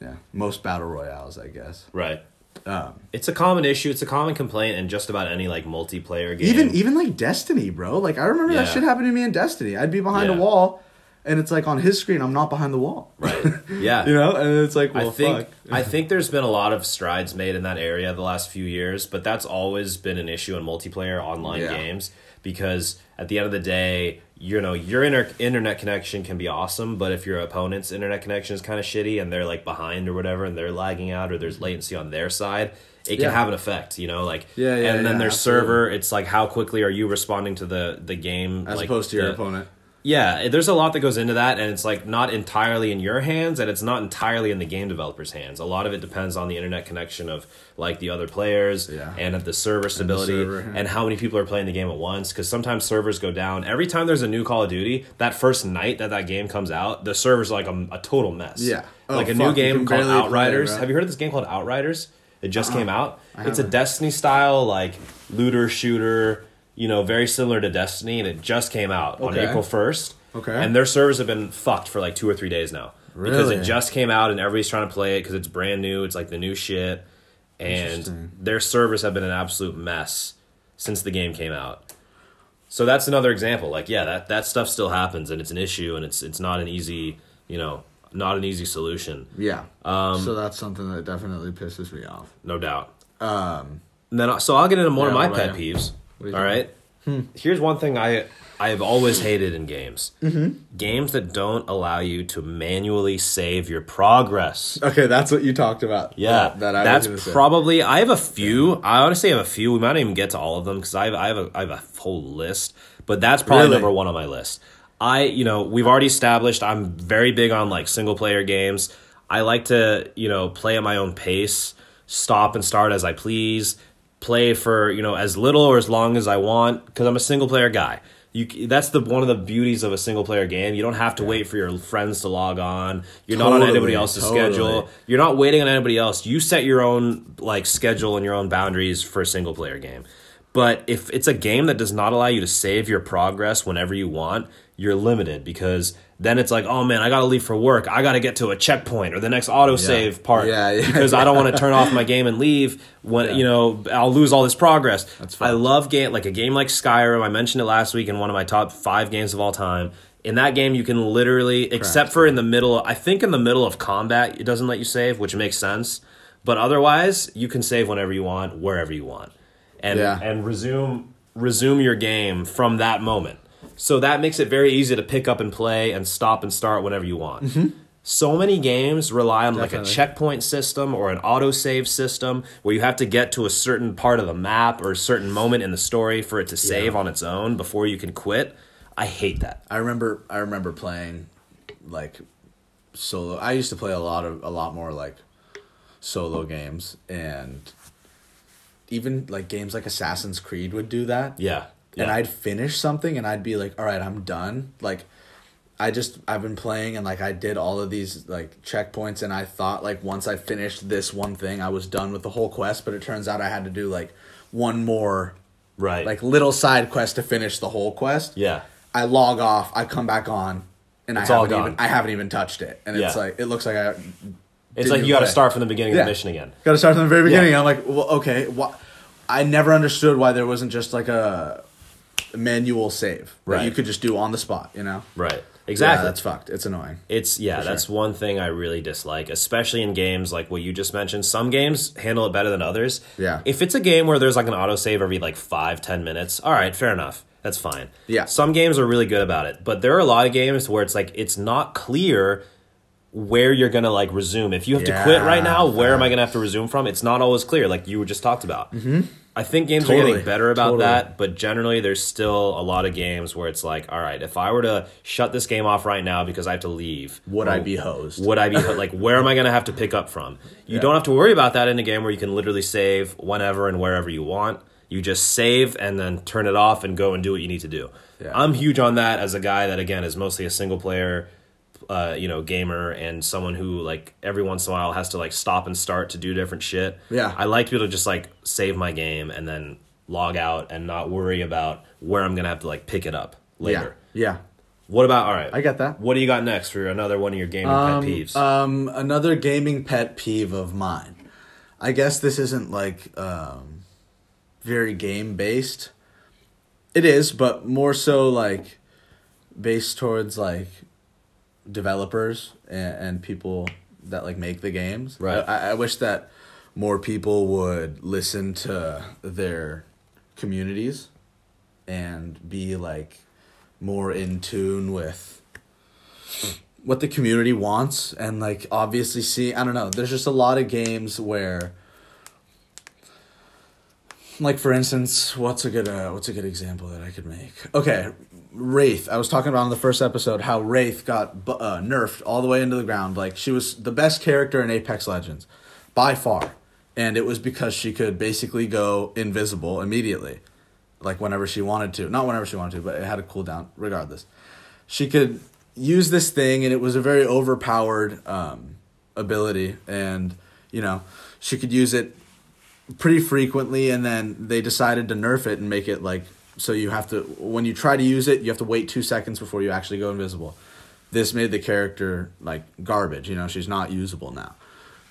yeah, most battle royales, I guess. right. Um, It's a common issue. It's a common complaint in just about any like multiplayer game. even even like Destiny, bro. Like I remember that shit happened to me in Destiny. I'd be behind Yeah. a wall, and it's like on his screen, I'm not behind the wall. Right. Yeah. you know, and it's like, well, I think fuck. I think there's been a lot of strides made in that area the last few years, but that's always been an issue in multiplayer online Yeah. games because at the end of the day, you know, your inter- internet connection can be awesome, but if your opponent's internet connection is kind of shitty and they're like behind or whatever and they're lagging out or there's mm-hmm. latency on their side, it can Yeah. have an effect, you know, like Yeah, yeah, and then yeah, their absolutely. server, it's like how quickly are you responding to the the game as like, opposed to your the- opponent. Yeah, there's a lot that goes into that, and it's like not entirely in your hands, and it's not entirely in the game developer's hands. A lot of it depends on the internet connection of like the other players Yeah. and of the server stability server, and, how many people are playing the game at once. Because sometimes servers go down. Every time there's a new Call of Duty, that first night that that game comes out, the server's like a, a total mess. Yeah. Oh, like a fuck, new game called barely play, Outriders. Have you heard of this game called Outriders? It just uh-huh. came out. It's a haven't. Destiny style like looter shooter. You know, very similar to Destiny, and it just came out on Okay. April first. Okay. And their servers have been fucked for like two or three days now. Because Really? it just came out and everybody's trying to play it because it's brand new. It's like the new shit. Interesting. And their servers have been an absolute mess since the game came out. So that's another example. Like, yeah, that, that stuff still happens and it's an issue and it's it's not an easy, you know, not an easy solution. Yeah. Um, so that's something that definitely pisses me off. No doubt. Um, And then, so I'll get into one Yeah, of my pet peeves. What do All think? right. Here's one thing I I've always hated in games. Mm-hmm. Games that don't allow you to manually save your progress. okay, that's what you talked about. Yeah, that, that I that's was gonna say. probably. I have a few. I honestly have a few. We might not even get to all of them because I have, I have a I have a whole list. But that's probably Really? number one on my list. I you know we've already established I'm very big on like single player games. I like to you know play at my own pace, stop and start as I please, play for you know as little or as long as I want because I'm a single player guy. You, that's the one of the beauties of a single player game. You don't have to wait for your friends to log on. You're not on anybody else's totally. schedule. You're not waiting on anybody else. You set your own like schedule and your own boundaries for a single player game. But if it's a game that does not allow you to save your progress whenever you want, you're limited because then it's like, oh man, I got to leave for work. I got to get to a checkpoint or the next autosave part Yeah, yeah, because I don't want to turn off my game and leave when Yeah. you know I'll lose all this progress. That's I love game like a game like Skyrim. I mentioned it last week in one of my top five games of all time. In that game, you can literally, except for in the middle, I think in the middle of combat, it doesn't let you save, which makes sense. But otherwise, you can save whenever you want, wherever you want, and Yeah. and resume resume your game from that moment. So that makes it very easy to pick up and play and stop and start whenever you want. Mm-hmm. So many games rely on like a checkpoint system or an autosave system where you have to get to a certain part of the map or a certain moment in the story for it to save on its own before you can quit. I hate that. I remember I remember playing like solo. I used to play a lot of a lot more like solo games and even like games like Assassin's Creed would do that. Yeah. And I'd finish something and I'd be like, "All right, I'm done." Like I just I've been playing and like I did all of these like checkpoints and I thought like once I finished this one thing, I was done with the whole quest, but it turns out I had to do like one more right. like little side quest to finish the whole quest. yeah. I log off, I come back on, and It's I haven't even I haven't even touched it, and it's like it looks like I. It's like you got to start from the beginning of the mission again. Got to start from the very beginning. Yeah. I'm like, well, okay. Why? I never understood why there wasn't just like a manual save Right. you could just do on the spot. You know. Right. Exactly. Yeah, that's fucked. It's annoying. It's yeah, sure. that's one thing I really dislike, especially in games like what you just mentioned. Some games handle it better than others. Yeah. If it's a game where there's like an autosave every like five, ten minutes, all right, fair enough. That's fine. Yeah. Some games are really good about it. But there are a lot of games where it's like it's not clear where you're gonna like resume. If you have to quit right now, where am I gonna have to resume from? It's not always clear, like you were just talked about. Mm-hmm. I think games are getting better about Totally. that, but generally there's still a lot of games where it's like, all right, if I were to shut this game off right now because I have to leave, Would or I be hosed? Would I be like, where am I going to have to pick up from? You Yeah. don't have to worry about that in a game where you can literally save whenever and wherever you want. You just save and then turn it off and go and do what you need to do. Yeah. I'm huge on that as a guy that again is mostly a single player, uh, you know, gamer and someone who like every once in a while has to like stop and start to do different shit. Yeah. I like to be able to just like save my game and then log out and not worry about where I'm gonna have to like pick it up later. Yeah. Yeah. What about all right? I got that. What do you got next for another one of your gaming Um, pet peeves? Um, another gaming pet peeve of mine. I guess this isn't like um, very game based. It is, but more so like based towards like developers and, and people that like make the games. Right. I, I wish that more people would listen to their communities and be like more in tune with what the community wants and like obviously see I don't know there's just a lot of games where like for instance what's a good uh, what's a good example that I could make okay Wraith I was talking about in the first episode how Wraith got uh, nerfed all the way into the ground. Like she was the best character in Apex Legends by far. And it was because she could basically go invisible immediately. Like whenever she wanted to. Not whenever she wanted to but it had a cooldown regardless. She could use this thing and it was a very overpowered um, ability. And you know she could use it pretty frequently and then they decided to nerf it and make it like so you have to when you try to use it you have to wait two seconds before you actually go invisible. This made the character like garbage you know she's not usable now.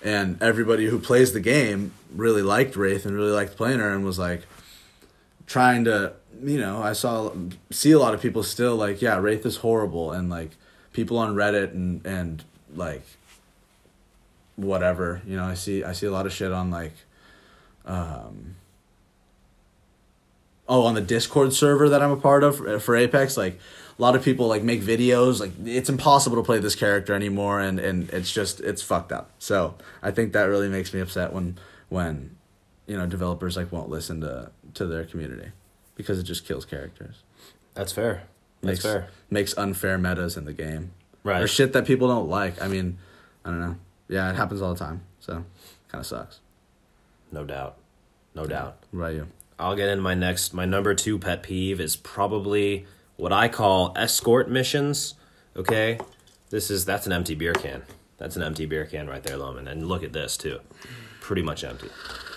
And everybody who plays the game really liked wraith and really liked playing her and was like trying to you know i saw see a lot of people still like yeah wraith is horrible and like people on reddit and and like whatever you know i see i see a lot of shit on like um oh on the discord server that i'm a part of for, for apex like a lot of people like make videos like it's impossible to play this character anymore and and it's just it's fucked up so i think that really makes me upset when when you know developers like won't listen to to their community because it just kills characters That's fair. That's makes fair. makes unfair metas in the game Right. or shit that people don't like i mean i don't know yeah it happens all the time so kind of sucks No doubt. No doubt. about you I'll get into my next. My number two pet peeve is probably what I call escort missions. Okay, this is that's an empty beer can. That's an empty beer can right there, Lomund. And look at this too, pretty much empty.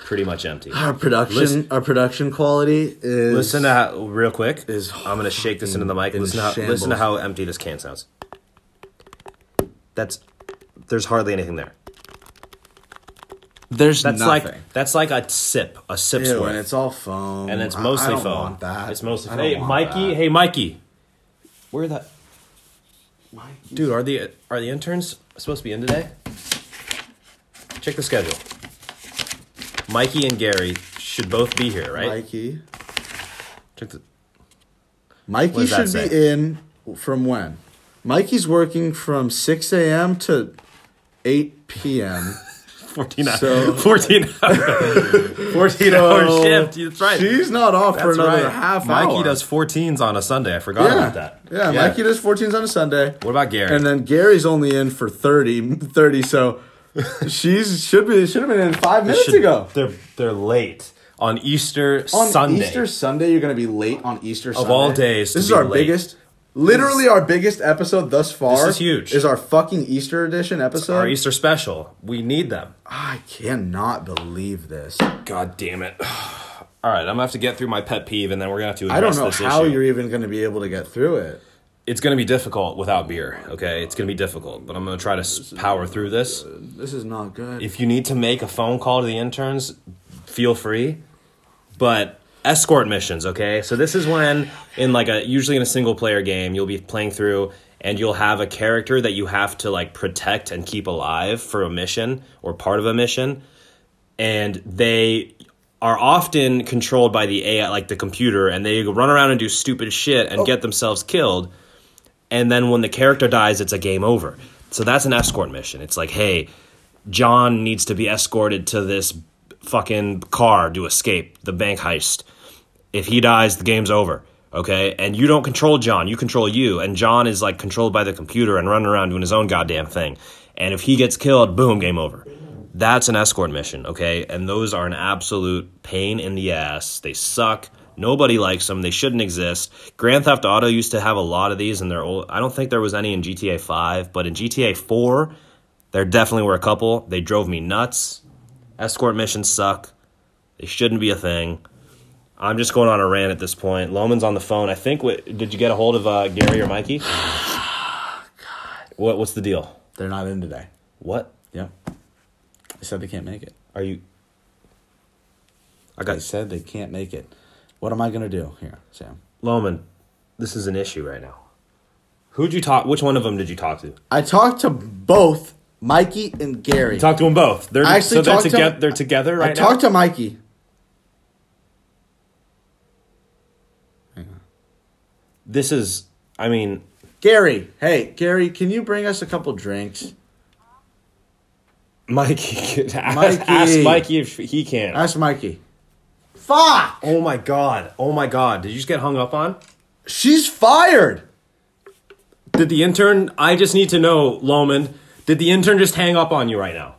Pretty much empty. our production Listen- our production quality is Listen to how real quick. is I'm gonna shake this into the mic. in Listen to how listen to how empty this can sounds. That's there's hardly anything there. There's That's nothing. like that's like a sip, a sip's Ew, worth. and it's all foam and it's I- mostly I don't foam. want that It's mostly I foam. don't Hey, want Mikey. that. Hey, Mikey. Where that? Mikey? Dude, are the are the interns supposed to be in today? Check the schedule. Mikey and Gary should both be here, right? mikey Check the. mikey What does that should be in from when mikey's working from 6 a.m to 8 p.m 14 hour, So- 14 hour, 14 hour shift. That's right. she's not off for another right. half Mikey hour Mikey does 14s on a Sunday. I forgot yeah. about that. yeah mikey does 14s on a sunday What about Gary? and then gary's only in for 30 30 so she's should be should have been in five minutes Should- ago They're they're late on Easter on Sunday. Easter Sunday, you're gonna be late on Easter Sunday. Of all days to This is our late. biggest, literally our biggest episode thus far. This is huge. Is our fucking Easter edition episode? Our Easter special. We need them. I cannot believe this. God damn it. All right, I'm gonna have to get through my pet peeve, and then we're gonna have to I don't know this how issue. you're even gonna be able to get through it. It's gonna be difficult without beer. Okay, it's gonna be difficult, but I'm gonna try to s- power through this. This is not good. If you need to make a phone call to the interns, feel free. But escort missions, okay? So this is when in like a usually in a single player game, you'll be playing through and you'll have a character that you have to like protect and keep alive for a mission or part of a mission. And they are often controlled by the AI like the computer and they run around and do stupid shit and oh. get themselves killed and then when the character dies it's a game over so that's an escort mission it's like hey john needs to be escorted to this fucking car to escape the bank heist. If he dies the game's over okay? And you don't control john. You control you. And john is like controlled by the computer and running around doing his own goddamn thing. And if he gets killed boom game over. That's an escort mission okay? And those are an absolute pain in the ass. They suck. Nobody likes them. They shouldn't exist. Grand theft auto used to have a lot of these and they're old i don't think there was any in gta 5 but in gta 4 there definitely were a couple. They drove me nuts escort missions suck they shouldn't be a thing i'm just going on a rant at this point lomund's on the phone i think what, did you get a hold of uh, gary or mikey God. what, what's the deal They're not in today. what Yeah. They said they can't make it. are you i They got said they can't make it. What am I gonna do here, Sam? Lomund, this is an issue right now. Who'd you talk? Which one of them did you talk to? I talked to both Mikey and Gary. Talk to them both. They're I actually so they're talked to- together. They're together right I talked to Mikey. this is. I mean, Gary, hey, Gary, can you bring us a couple drinks? Mikey. ask, Mikey. ask Mikey if he can. Ask Mikey. Fuck! oh my god. Oh my god. Did you just get hung up on? She's fired! Did the intern? I just need to know, Lomund. Did the intern just hang up on you right now?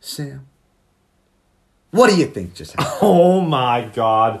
Sam. What do you think just happened? Oh my god.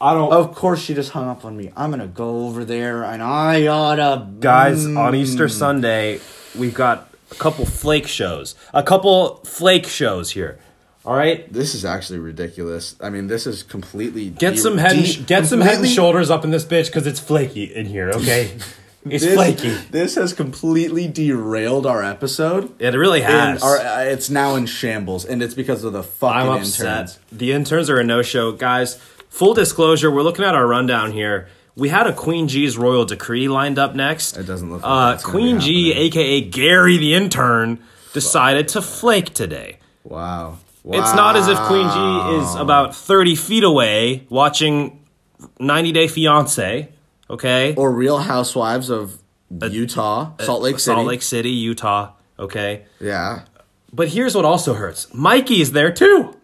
I don't. of course she just hung up on me. I'm gonna go over there and I oughta. Guys, on Mm. Easter Sunday, we've got a couple flake shows. A couple flake shows here. All right? This is actually ridiculous. I mean, this is completely. Get de- some head and de- sh- get some head and completely- shoulders up in this bitch cuz it's flaky in here, okay? It's This, flaky. This has completely derailed our episode. It really has. our, uh, it's now in shambles, and it's because of the fucking I'm interns. upset. The interns are a no-show, guys. Full disclosure, we're looking at our rundown here. We had a Queen G's royal decree lined up next. It doesn't look like uh, Queen G, aka Gary the intern, decided to flake today. Wow. It's not as if Queen G is about 30 feet away watching 90 Day Fiance, okay? Or Real Housewives of Utah, Salt Lake City. Salt Lake City, Utah, okay? Yeah. But here's what also hurts Mikey's there too.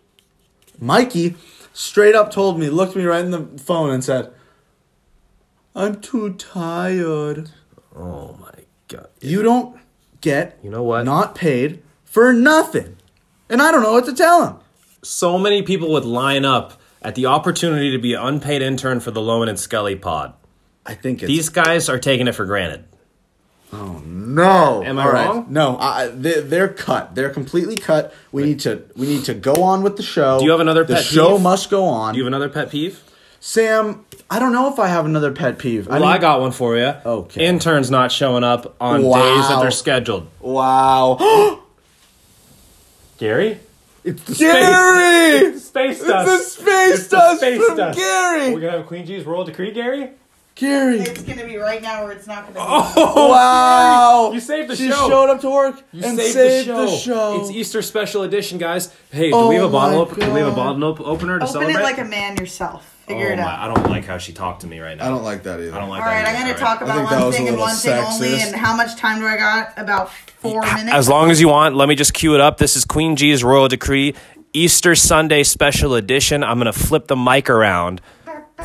Mikey straight up told me, looked me right in the phone, and said, "I'm too tired." Oh my god. You don't get, You know what? Not paid for nothing, and I don't know what to tell him. so many people would line up at the opportunity to be an unpaid intern for the Lomund and Skelly pod. I think it's These guys are taking it for granted. Oh no. Am I All right. wrong? No, I, they, they're cut. They're completely cut. We need to. We need to go on with the show. Do you have another pet peeve? The pet show peeve? must go on. Do you have another pet peeve? Sam, I don't know if I have another pet peeve. Well, I got one for you. Okay. Interns not showing up on Wow. days that they're scheduled. Wow. Gary? it's the Gary! Space. Space It's dust. the space It's the dust space from dust. Gary. We're gonna have Queen G's royal decree, Gary? Gary. It's gonna be right now, or it's not gonna be. Oh, Wow. You saved the she show. She showed up to work You and saved, saved, the, show. the show. It's Easter special edition, guys. Hey, do Oh we have a bottle? my Op- do we have a bottle op- opener to Open celebrate? it like a man yourself. Figure oh it my! out. I don't like how she talked to me right now. I don't like that either. I don't like All that. right, I'm either. gonna talk right. About one thing and little one thing only. And how much time do I got? About four minutes. As long as you want, let me just cue it up. This is Queen G's Royal Decree, Easter Sunday special edition. I'm going to flip the mic around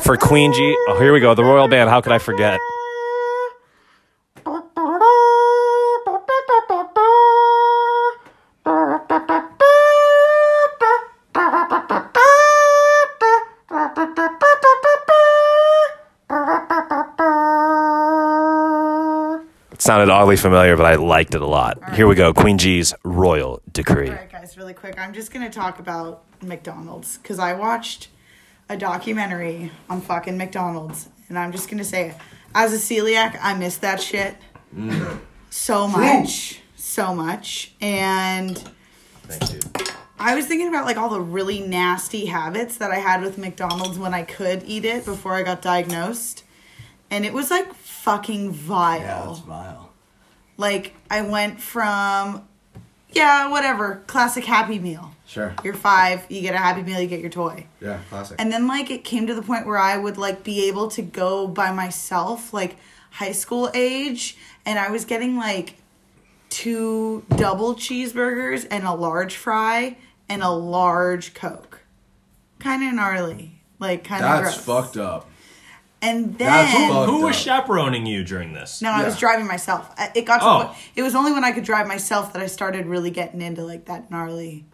for Queen G. Oh, here we go. The Royal Band. How could I forget? It sounded oddly familiar, but I liked it a lot. Here we go. Queen G's Royal Decree. All right, guys, really quick. I'm just gonna talk about McDonald's because I watched a documentary on fucking McDonald's, and I'm just gonna say, as a celiac, I miss that shit mm. so much, so much, and. Thank you. I was thinking about like all the really nasty habits that I had with McDonald's when I could eat it before I got diagnosed. And it was like fucking vile. Yeah, that's vile. Like I went from yeah, whatever, classic happy meal. Sure. You're 5, you get a happy meal, you get your toy. Yeah, classic. And then like it came to the point where I would like be able to go by myself like high school age and I was getting like two double cheeseburgers and a large fry and a large coke. Kind of gnarly. Like kind of That's gross. fucked up. And then fucked Who was up. chaperoning you during this? no, I was Yeah. driving myself. I- It got to Oh. the point, it was only when I could drive myself that I started really getting into like that gnarly,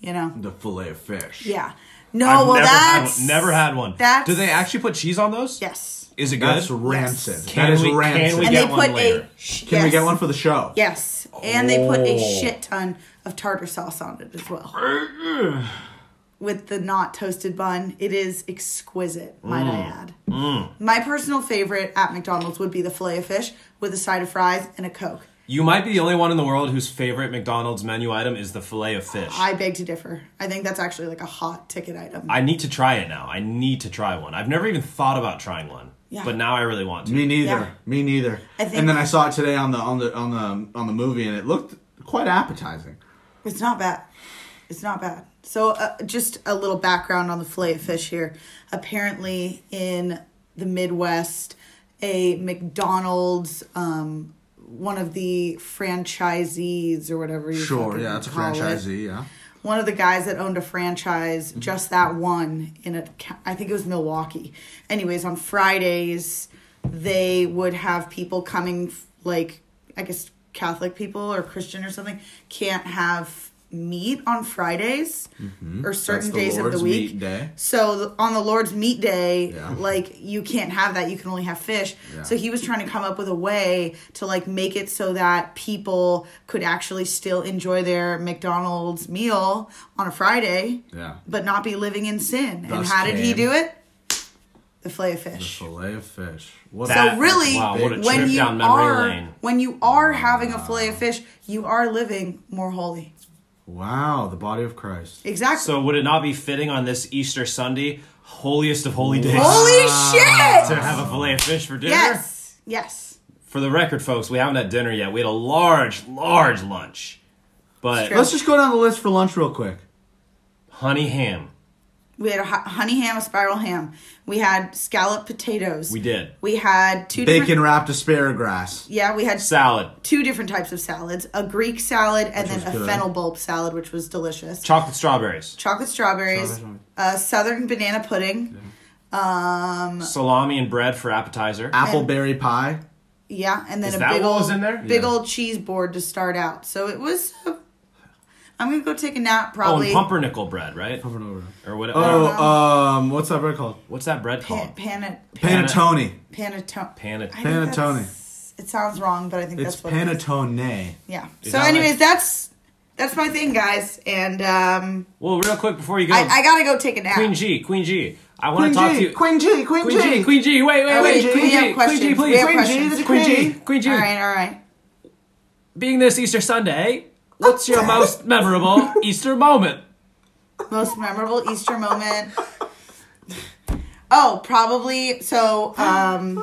you know. The fillet of fish. Yeah. No, I've well never had that's one. Never had one. That's Do they actually put cheese on those? Yes. Is it good? That's rancid. Can that is we- can rancid. we and get they one put later. a sh- Can we yes. get one for the show? Yes, and they put a Oh. shit ton of tartar sauce on it as well. With the not toasted bun, it is exquisite, might I Mm. add. My personal favorite at McDonald's would be the fillet of fish with a side of fries and a Coke. You might be the only one in the world whose favorite McDonald's menu item is the filet of fish. I beg to differ. I think that's actually like a hot ticket item. I need to try it now. I need to try one. I've never even thought about trying one. Yeah. but now I really want to. Me neither. Yeah. Me neither. I think- and then I saw it today on the on the on the on the movie, and it looked quite appetizing. It's not bad. It's not bad. So, uh, just a little background on the fillet of fish here. Apparently, in the Midwest, a McDonald's, um, one of the franchisees or whatever you Sure, yeah, it's a call it, franchisee. Yeah. one of the guys that owned a franchise, Mm-hmm. just that one in a, I think it was Milwaukee. Anyways, on Fridays, they would have people coming, like, I guess Catholic people or Christian or something, can't have meat on Fridays or certain Mm-hmm. the days of the week. meat day. So on the Lord's meat day, Yeah. like you can't have that. You can only have fish. Yeah. So he was trying to come up with a way to like make it so that people could actually still enjoy their McDonald's meal on a Friday, Yeah. but not be living in sin. and how did he do it? The fillet of fish. The fillet of fish. What That- So really, wow, what a when you down memory are lane. when you are having a fillet of fish, you are living more holy. Wow, the body of Christ. Exactly. So would it not be fitting on this Easter Sunday, holiest of holy days, holy to shit! have a fillet of fish for dinner? Yes. Yes. For the record, folks, we haven't had dinner yet. We had a large, large lunch, but Let's just go down the list for lunch real quick. honey ham. We had a honey ham, a spiral ham. We had scalloped potatoes. We did We had two Bacon wrapped asparagus. Yeah, we had salad, two different types of salads: a Greek salad and Which then a good. fennel bulb salad, which was delicious. chocolate strawberries, Chocolate strawberries, Strawberries. uh, southern banana pudding. Um, salami and bread for appetizer. Appleberry pie. yeah, and then Is a that big what old was in there? big Yeah. old cheese board to start out. So it was. Uh, I'm gonna go take a nap. Oh, Probably. and pumpernickel bread, right? Over and over. Or what? or- Oh, um, what's that bread called? what's that bread Pan, called? pan, Panettone. panettone. Pan- I Panettone. It sounds wrong, but I think It's that's what it is. Yeah. Is so, that anyways, like- that's that's my thing, guys, and um, Well, real quick before you go, I, I gotta go take a nap. Queen G, Queen G, I want to talk G, to you. Queen G, Queen Queen G, G. Queen G, wait, wait, Oh, wait, wait, Queen G, Queen questions. G, please, Queen G, questions. Queen G, Queen G. Queen G. All right, all right. Being this Easter Sunday, what's your most memorable Easter moment? Most memorable Easter moment. Oh, probably. So, um,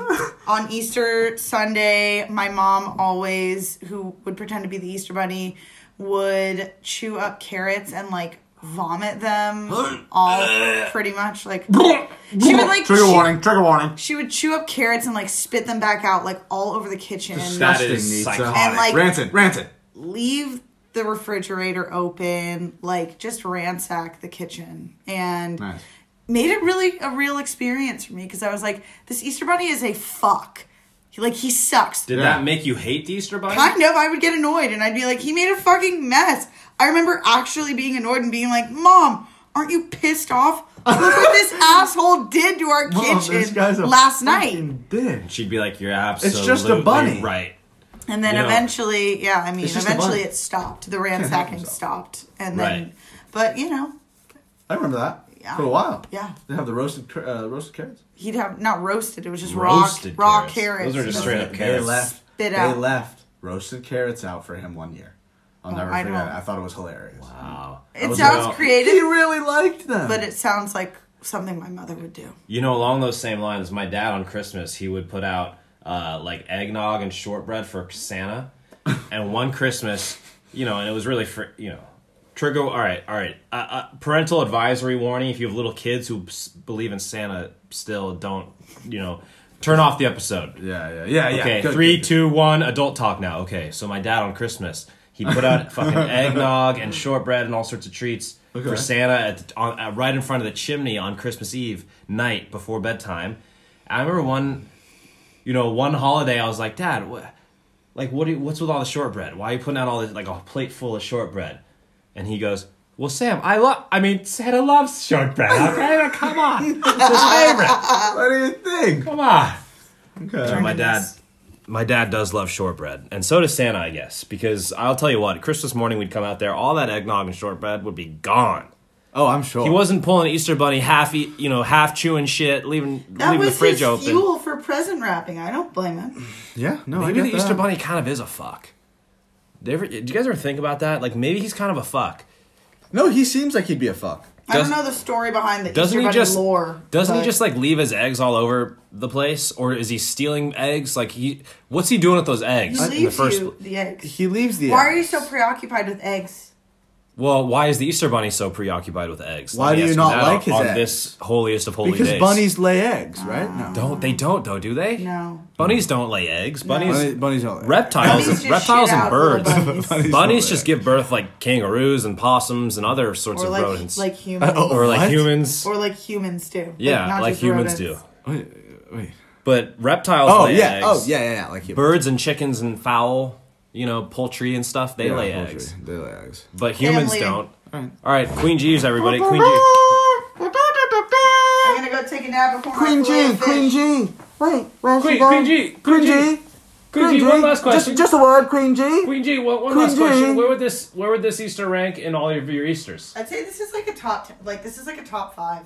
on Easter Sunday, my mom always, who would pretend to be the Easter Bunny, would chew up carrots and like vomit them all pretty much. Like, she would like Trigger chew- warning, trigger warning. She would chew up carrots and like spit them back out like all over the kitchen. That is Disgusting, Nita. psychotic. And, like- rancid, rancid. leave the refrigerator open, like just ransack the kitchen, and Nice. made it really a real experience for me because I was like, this Easter Bunny is a fuck. He, like he sucks. Did Yeah. that make you hate the Easter Bunny? Kind of. I would get annoyed and I'd be like, he made a fucking mess. I remember actually being annoyed and being like, Mom, aren't you pissed off? Look what this asshole did to our Mom, this kitchen guy's a last night. fucking bitch. She'd be like, "You're absolutely it's just a bunny. right." And then You know, eventually, yeah, I mean, It's just a eventually it stopped. The ransacking himself. stopped. And then, Right. but you know, I remember that Yeah. for a while. yeah. They have the roasted uh, roasted carrots. He'd have not roasted. It was just Roasted raw, raw carrots. carrots. Those are just straight up carrots. They left. Spit they out. left roasted carrots out for him one year. I'll Oh, never I forget. don't- it. I thought it was hilarious. Wow. It was sounds creative. He really liked them. but it sounds like something my mother would do. You know, along those same lines, my dad on Christmas he would put out uh, like eggnog and shortbread for Santa, and one Christmas, you know, and it was really for you know. Trigger. All right, all right. Uh, uh, parental advisory warning: If you have little kids who s- believe in Santa, still don't, you know, turn off the episode. yeah, yeah, yeah, yeah. Okay, Good, three, good, good. two, one. Adult talk now. Okay, so my dad on Christmas, he put out fucking eggnog and shortbread and all sorts of treats Okay. for Santa at on, uh, right in front of the chimney on Christmas Eve night before bedtime. I remember one, you know, one holiday I was like, Dad, what, like, what? Do you, what's with all the shortbread? Why are you putting out all this like a plate full of shortbread? And he goes. Well, Sam, I love. I mean, Santa loves shortbread. Okay, come on, it's his favorite. What do you think? Come on. Okay. So my dad my dad does love shortbread and so does santa i guess because i'll tell you what christmas morning we'd come out there all that eggnog and shortbread would be gone Oh, I'm sure. he wasn't pulling easter bunny half eat you know half chewing shit leaving That leaving was the fridge his open fuel for present wrapping. I don't blame him. Yeah, no, maybe I the get easter bunny kind of is a fuck do you, ever, do you guys ever think about that like maybe he's kind of a fuck No, he seems like he'd be a fuck. I don't know the story behind the Doesn't Easter he Bunny just lore. doesn't he just like leave his eggs all over the place, or is he stealing eggs? Like he, what's he doing with those eggs He in the leaves first? you the eggs. He leaves the. Why are you so preoccupied with eggs? Well, why is the Easter Bunny so preoccupied with eggs? Why do you not like his on eggs? this holiest of holy Because days? bunnies lay eggs, right? No. don't they don't though, do they? No. Bunnies don't lay eggs. Bunnies, Bunnies, bunnies don't. Lay reptiles, Bunnies just reptiles shit and out little birds. bunnies. Bunnies Bunnies don't just lay give birth like kangaroos and possums and other sorts Or of like rodents, like humans. Oh. or like What? humans. Or like humans do. yeah, not like just humans rodents. do. Wait, wait. But reptiles Oh lay yeah. eggs. Oh yeah, yeah, yeah. Like humans. Birds and chickens and fowl, you know, poultry and stuff, they Yeah, lay poultry. eggs. They lay eggs. But humans Family. don't. Alright. All right, Queen G's, everybody. Queen G. I'm gonna go take a nap before Queen my fillet G, of fish. Queen G. Wait, where's Queen, she going? Queen G, Queen Queen G. G, Queen G. One last question. Just, just a word, Queen G. Queen G, one, one Queen last G. question. Where would this where would this Easter rank in all of your Easters? I'd say this is like a top ten, like this is like a top five.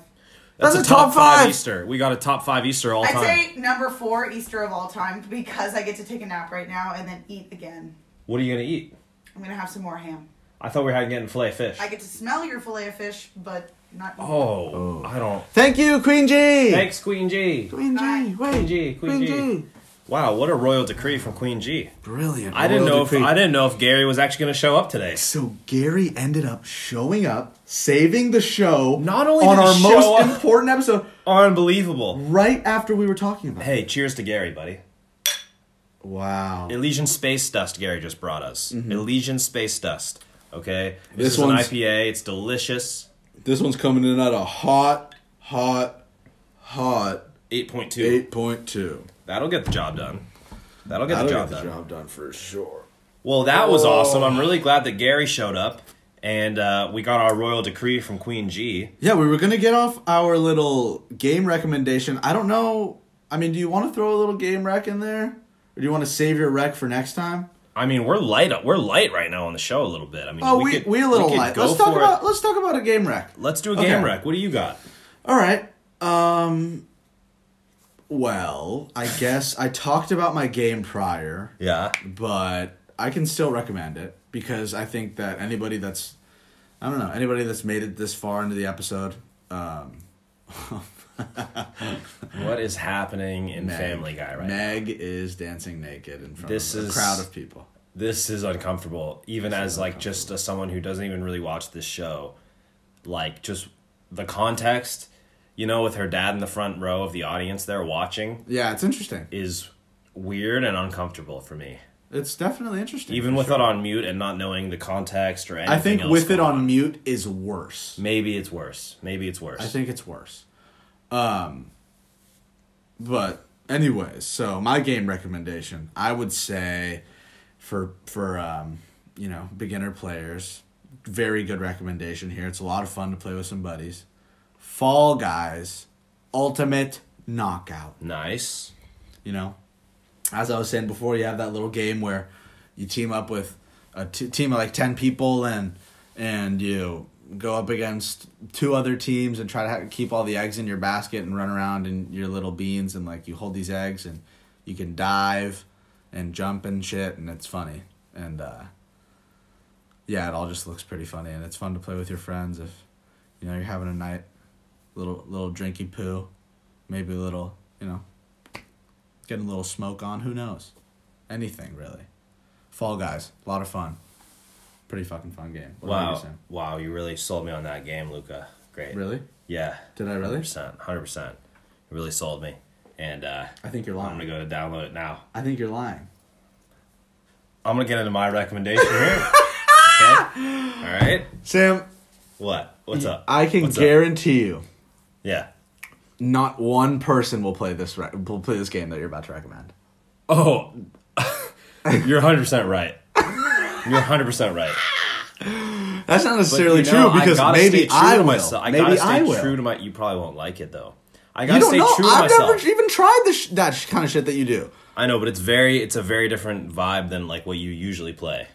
That's, That's a a top, top five. five. Easter. We got a top five Easter all time. I'd say number four Easter of all time because I get to take a nap right now and then eat again. What are you gonna eat? I'm gonna have some more ham. I thought we were getting filet fish. I get to smell your fillet of fish, but not. oh, I don't. Thank you, Queen G. Thanks, Queen G. Queen Bye. G. Wait. Queen G, Queen Queen G. G. Wow, what a royal decree from Queen G. Brilliant. I didn't Royal know if. I didn't know if Gary was actually gonna show up today. So Gary ended up showing up, saving the show. Not only on did he our show most up- important episode, Unbelievable. right after we were talking about. it. Hey, cheers to Gary, buddy. Wow. Elysian Space Dust Gary just brought us. Elysian Space Dust. Okay? This, Mm-hmm. This is an IPA. It's delicious. This one's coming in at a hot, hot, hot 8.2. eight point two. That'll get the job done. That'll get That'll the job get the done. job done for sure. Well, that was awesome. I'm really glad that Gary showed up. And uh, we got our royal decree from Queen G. Yeah, we were gonna get off our little game recommendation. I don't know. I mean, do you want to throw a little game rec in there, or do you want to save your rec for next time? I mean, we're light. Up. We're light right now on the show a little bit. I mean, Oh, we could- we a little could light. Let's talk about It. let's talk about a game rec. Let's do a Okay. game rec. What do you got? All right. Um. Well, I guess I talked about my game prior, Yeah. but I can still recommend it because I think that anybody that's I don't know anybody that's made it this far into the episode. Um, What is happening in Meg. Family Guy right now? Meg is dancing naked in front This of a is- crowd of people. This is uncomfortable, even as like just as someone who doesn't even really watch this show. Like just the context, you know, with her dad in the front row of the audience there watching Yeah, it's interesting. is weird and uncomfortable for me. It's definitely interesting. Even with sure. it on mute and not knowing the context or anything. I think with it going on mute is worse. maybe it's worse. Maybe it's worse. I think it's worse. Um, but anyways, so my game recommendation, I would say, for for um, you know beginner players, very good recommendation here. It's a lot of fun to play with some buddies. Fall Guys, Ultimate Knockout. nice. You know, as I was saying before, you have that little game where you team up with a t- team of like ten people and and you go up against two other teams and try to ha- keep all the eggs in your basket and run around in your little beans and like you hold these eggs and you can dive and jump and shit and it's funny and uh yeah it all just looks pretty funny and it's fun to play with your friends if you know you're having a night little little drinky poo maybe a little you know getting a little smoke on. Who knows? Anything really. Fall Guys, a lot of fun. Pretty fucking fun game. What about you, Wow. Wow, you really sold me on that game, Luca. Great. Really? Yeah. Did I really? 100%. 100%. You really sold me. And uh, I think you're lying. I'm to go to download it now. I think you're lying. I'm going to get into my recommendation here. okay. All right. Sam, What? What's up? I can What's up? guarantee you, Yeah. not one person will play this. Re- will play this game that you're about to recommend. Oh, you're 100% right. You're 100% right. That's not necessarily you know, true because gotta maybe true I will. myself. I maybe gotta stay I will. true to my. You probably won't like it though. I gotta don't stay know. true to I've myself. never even tried this that sh- kind of shit that you do. I know, but it's very. It's a very different vibe than like what you usually play.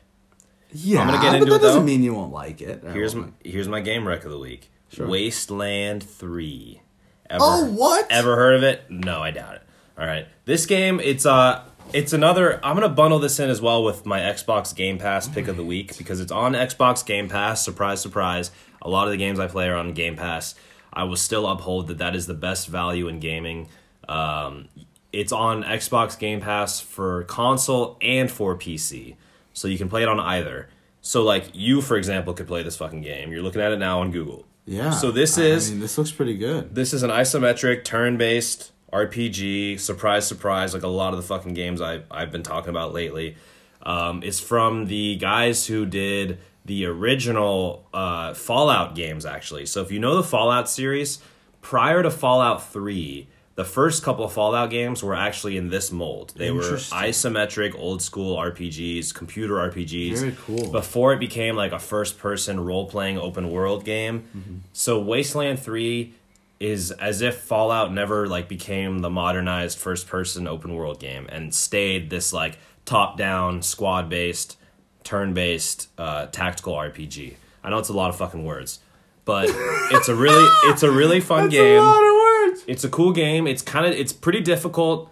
Yeah, I'm gonna get but into that it, doesn't though. mean you won't like it. Here's my, here's my game rec of the week. Sure. Wasteland Three. Ever, Oh, what? Ever heard of it? No, I doubt it. All right, this game it's uh it's another. I'm gonna bundle this in as well with my Xbox Game Pass pick of the week because it's on Xbox Game Pass. Surprise, surprise! A lot of the games I play are on Game Pass. I will still uphold that that is the best value in gaming. Um, it's on Xbox Game Pass for console and for PC, so you can play it on either. So, like you, for example, could play this fucking game. You're looking at it now on Google. Yeah. So this I is mean, this looks pretty good. this is an isometric turn-based RPG. Surprise, surprise! Like a lot of the fucking games I I've been talking about lately. Um, it's from the guys who did the original uh, Fallout games, actually. So if you know the Fallout series, prior to Fallout Three, the first couple of Fallout games were actually in this mold. They were isometric, old school RPGs, computer RPGs. Very cool. Before it became like a first person role playing open world game. Mm-hmm. So Wasteland 3 is as if Fallout never like became the modernized first person open world game and stayed this like top down squad based turn based uh, tactical RPG. I know it's a lot of fucking words, but it's a really it's a really fun game. It's a cool game. It's kind of it's pretty difficult.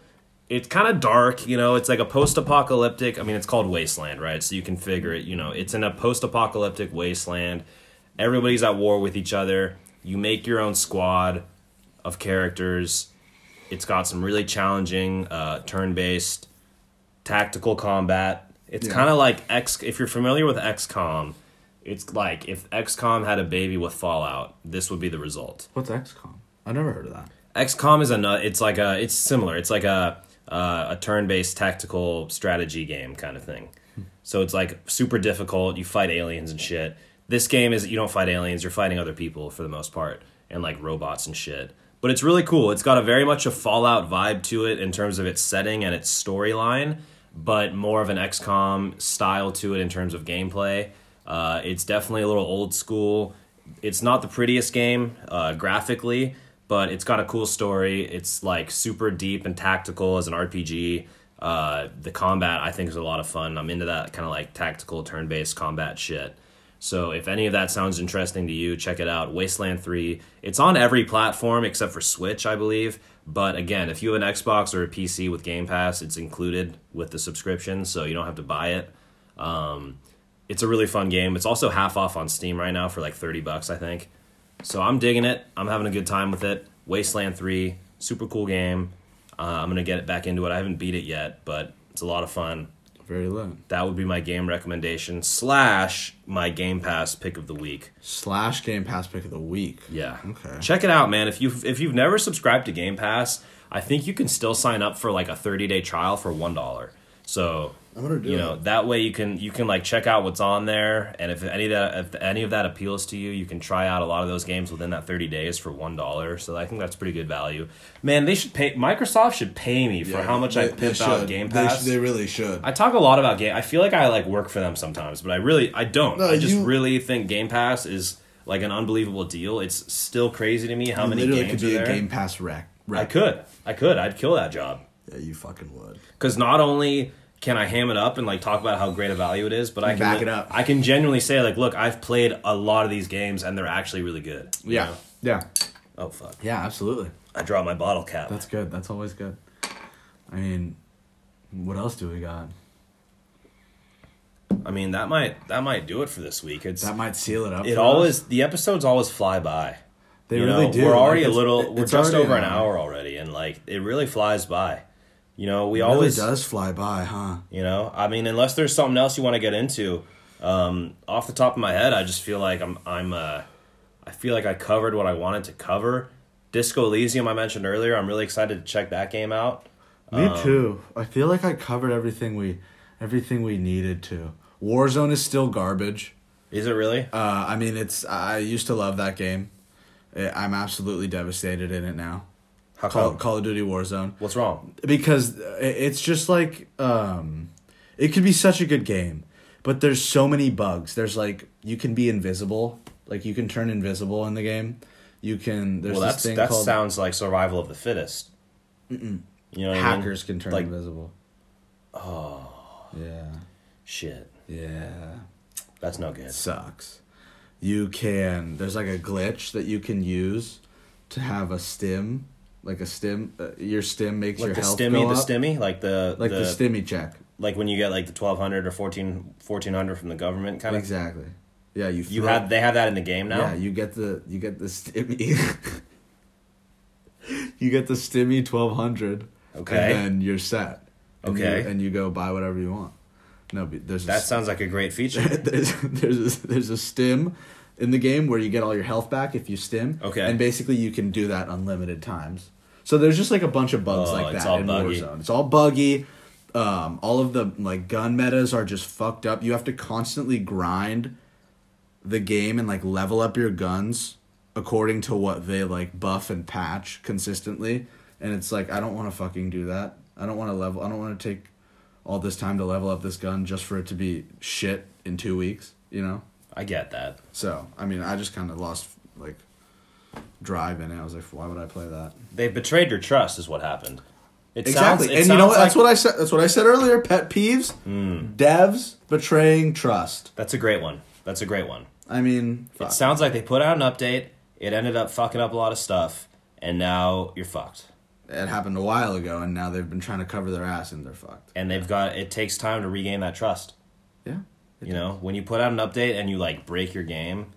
It's kind of dark, you know. It's like a post-apocalyptic. I mean, it's called Wasteland, right? So you can figure it. You know, it's in a post-apocalyptic wasteland. Everybody's at war with each other. You make your own squad of characters. It's got some really challenging uh, turn-based tactical combat. It's Yeah. kind of like X. If you're familiar with XCOM, it's like if XCOM had a baby with Fallout, this would be the result. What's XCOM? I've never heard of that. XCOM is a it's like a it's similar. It's like a uh, a turn-based tactical strategy game kind of thing. So it's like super difficult. You fight aliens and shit. This game is you don't fight aliens. You're fighting other people for the most part and like robots and shit. But it's really cool. It's got a very much a Fallout vibe to it in terms of its setting and its storyline, but more of an XCOM style to it in terms of gameplay. Uh, it's definitely a little old school. It's not the prettiest game uh, graphically, but it's got a cool story. It's like super deep and tactical as an RPG. Uh, the combat I think is a lot of fun. I'm into that kind of like tactical turn based combat shit. So if any of that sounds interesting to you, check it out. Wasteland 3. It's on every platform except for Switch, I believe. But again, if you have an Xbox or a PC with Game Pass, it's included with the subscription, so you don't have to buy it. Um, it's a really fun game. It's also half off on Steam right now for like 30 bucks, I think. So I'm digging it. I'm having a good time with it. Wasteland 3, super cool game. Uh, I'm going to get it back into it. I haven't beat it yet, but it's a lot of fun. Very lit. That would be my game recommendation slash my Game Pass pick of the week. Slash Game Pass pick of the week. Yeah. Okay. Check it out, man. If you if you've never subscribed to Game Pass, I think you can still sign up for like a 30 day trial for one dollar. So I'm gonna do you it. know that way you can you can like check out what's on there, and if any of that if any of that appeals to you, you can try out a lot of those games within that 30 days for one dollar. So I think that's pretty good value. Man, they should pay. Microsoft should pay me for how much I pimp out Game Pass. They, they really should. I talk a lot about game. I feel like I like work for them sometimes, but I really I don't. No, I just you- really think Game Pass is like an unbelievable deal. It's still crazy to me how many literally games could be are a there. Game Pass rec. I could, I could, I'd kill that job Yeah, you fucking would. because not only can I ham it up and like talk about how great a value it is, but I can Back it up. I can genuinely say like, look, I've played a lot of these games and they're actually really good. Yeah. know? Yeah. Oh fuck! Yeah, absolutely. I draw my bottle cap. That's good. That's always good. I mean, what else do we got? I mean, that might that might do it for this week. It's That might seal it up. it always us. the episodes always fly by. They You really know, do. We're already Like, a little. it- we're just over an hour already, and like it really flies by. You know, we It always. really does fly by, huh? You know, I mean, unless there's something else you want to get into, um, off the top of my head, I just feel like I'm. I'm. Uh, I feel like I covered what I wanted to cover. Disco Elysium, I mentioned earlier. I'm really excited to check that game out. Me Um, too. I feel like I covered everything we, everything we needed to. Warzone is still garbage. Is it really? Uh, I mean, it's. I used to love that game. I'm absolutely devastated in it now. How Call, come? Call of Duty Warzone. What's wrong? because it's just like um it could be such a good game but there's so many bugs there's like you can be invisible like you can turn invisible in the game you can there's well, that's thing that called sounds like survival of the fittest. You know, what I mean? hackers can turn Like- invisible oh yeah Shit, yeah that's no good. it sucks you can there's like a glitch that you can use to have a stim like a stim. Uh, your stim makes Like your the health stimmy, go the up. stimmy, like the like the, the stimmy check. like when you get like the twelve hundred or 14, 1400 from the government kind of. Exactly. Yeah, you. You throw- have they have that in the game now. Yeah, you get the you get the stimmy. you get the stimmy twelve hundred. Okay. And then you're set. And Okay. You, and you go buy whatever you want. No, but there's a that sounds like a great feature. there's there's a, there's a stim in the game where you get all your health back if you stim. Okay. And basically you can do that unlimited times. So there's just like a bunch of bugs Oh, like that in buggy. Warzone. It's all buggy. Um, all of the like gun metas are just fucked up. You have to constantly grind the game and like level up your guns according to what they like buff and patch consistently. And it's like I don't want to fucking do that. I don't want to level. I don't want to take all this time to level up this gun just for it to be shit in two weeks. You know. I get that. So I mean, I just kind of lost like drive in it. I was like, why would I play that? They betrayed your trust, is what happened. It Exactly, Sounds, it and you know what? That's what I said. That's what I said earlier. Pet peeves: hmm. devs betraying trust. That's a great one. That's a great one. I mean, It sounds like they put out an update. It ended up fucking up a lot of stuff, and now you're fucked. it happened a while ago, and now they've been trying to cover their ass, and they're fucked. And they've got. It takes time to regain that trust. Yeah. You know, when you put out an update and you like break your game,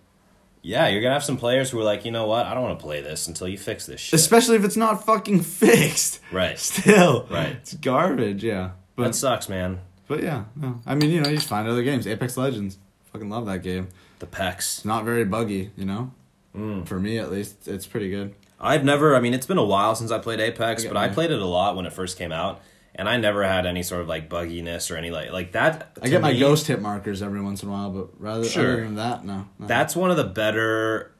yeah, you're gonna have some players who are like, you know what, I don't want to play this until you fix this shit. Especially if it's not fucking fixed. Right. Still. Right. It's garbage. Yeah. But that sucks, man. but yeah. No. I mean, you know, you just find other games. Apex Legends. Fucking love that game. The pecs. Not very buggy. You know. Mm. For me, at least, it's pretty good. I've never. I mean, it's been a while since I played Apex, I but I played it a lot when it first came out, and I never had any sort of like bugginess or any like like that. I get my me, ghost hit markers every once in a while, but rather Sure. than that, no. no. That's one of the better.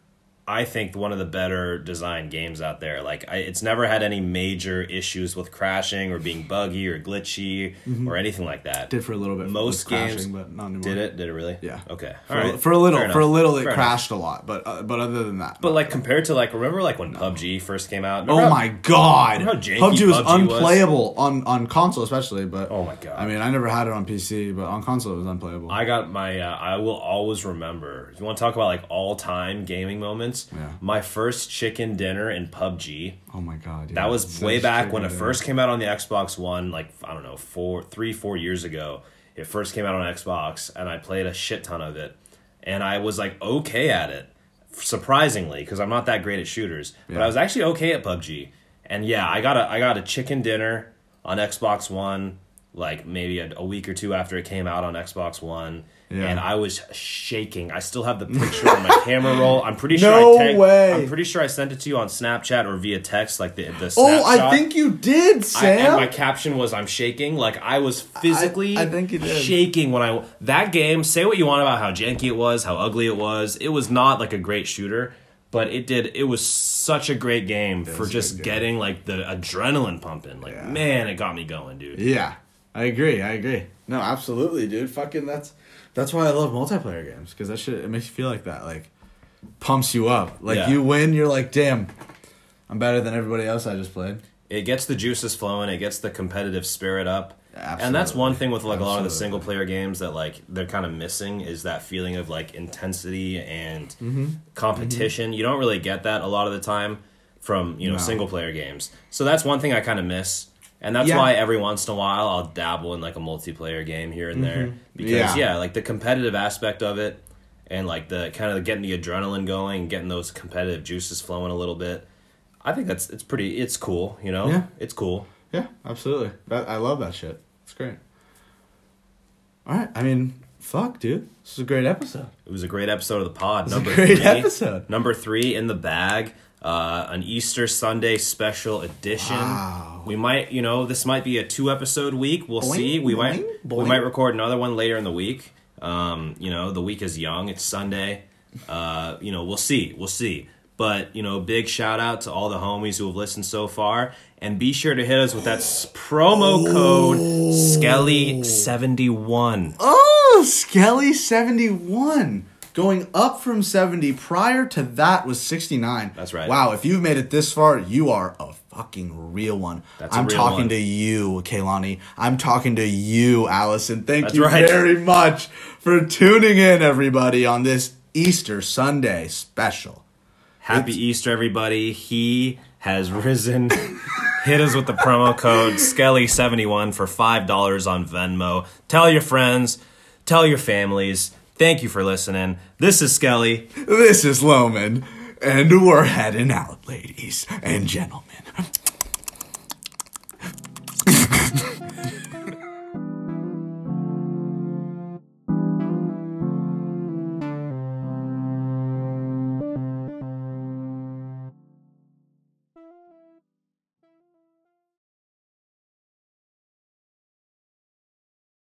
I think one of the better designed games out there. Like I, it's never had any major issues with crashing or being buggy or glitchy or anything like that. Mm-hmm. did for a little bit. Most with crashing, games but not anymore. Did it? Did it really? Yeah. Okay. For, All a- right. for a little, for a little, it Fair enough. crashed a lot, but uh, but other than that, But no. like compared to like remember like when PUBG first came out? Remember oh how- my god, PUBG was PUBG was? unplayable on on console, especially. But Oh my God. I mean, I never had it on PC, but on console it was unplayable. I got my. Uh, I will always remember. If you want to talk about like all time gaming moments, Yeah. my first chicken dinner in PUBG. oh my god, yeah. That was Such way back when it first came out on the Xbox One. Like I don't know, four, three, four years ago. It first came out on Xbox, and I played a shit ton of it, and I was like okay at it, surprisingly, because I'm not that great at shooters. But I was actually okay at PUBG, and yeah, I got a I got a chicken dinner on Xbox One, like maybe a, a week or two after it came out on Xbox One. Yeah. And I was shaking. I still have the picture on my camera roll. I'm pretty sure No I way. I'm pretty sure I sent it to you on Snapchat or via text, like the the. Oh, I think you did, I, Sam. and my caption was "I'm shaking." Like I was physically I think you did. shaking when I that game. Say what you want about how janky it was, how ugly it was. It was not like a great shooter, but it did. It was such a great game for just game. getting like the adrenaline pumping. Like Yeah. man, it got me going, dude. yeah, I agree. I agree. No, absolutely, dude. Fucking that's that's why I love multiplayer games because that shit it makes you feel like that, like pumps you up. Like Yeah. you win, you're like, damn, I'm better than everybody else I just played. It gets the juices flowing. It gets the competitive spirit up. Absolutely. And that's one thing with like a lot of the Absolutely. single player games that like they're kind of missing is that feeling of like intensity and Mm-hmm. competition. You don't really get that a lot of the time from you know No. single player games. So that's one thing I kind of miss. And that's Yeah. why every once in a while I'll dabble in like a multiplayer game here and there because Mm-hmm. Yeah. yeah. like the competitive aspect of it and like the kind of getting the adrenaline going, getting those competitive juices flowing a little bit. I think that's it's pretty it's cool, you know? Yeah. It's cool. Yeah, absolutely. That, I love that shit. It's great. All right, I mean, fuck, dude. This is a great episode. It was a great episode of the pod. was a Number great three, episode. Number three in the bag. Uh, an Easter Sunday special edition. Wow. We might, you know, this might be a two episode week. We'll Boing, see. We might, boing, we might record another one later in the week. Um, you know, the week is young. It's Sunday. Uh, you know, we'll see. We'll see. But you know, big shout out to all the homies who have listened so far, and be sure to hit us with that s- promo code Skelly seventy one. Oh, Skelly 71. Going up from 70. Prior to that was 69. That's right. Wow, if you've made it this far, you are a fucking real one. That's a I'm real talking one. to you, Kaylani. I'm talking to you, Allison. Thank That's you right. very much for tuning in, everybody, on this Easter Sunday special. Happy Easter, everybody. He has risen. Hit us with the promo code Skelly71 for $5 on Venmo. Tell your friends, tell your families. Thank you for listening. This is Skelly. This is Lomund, and we're heading out, ladies and gentlemen.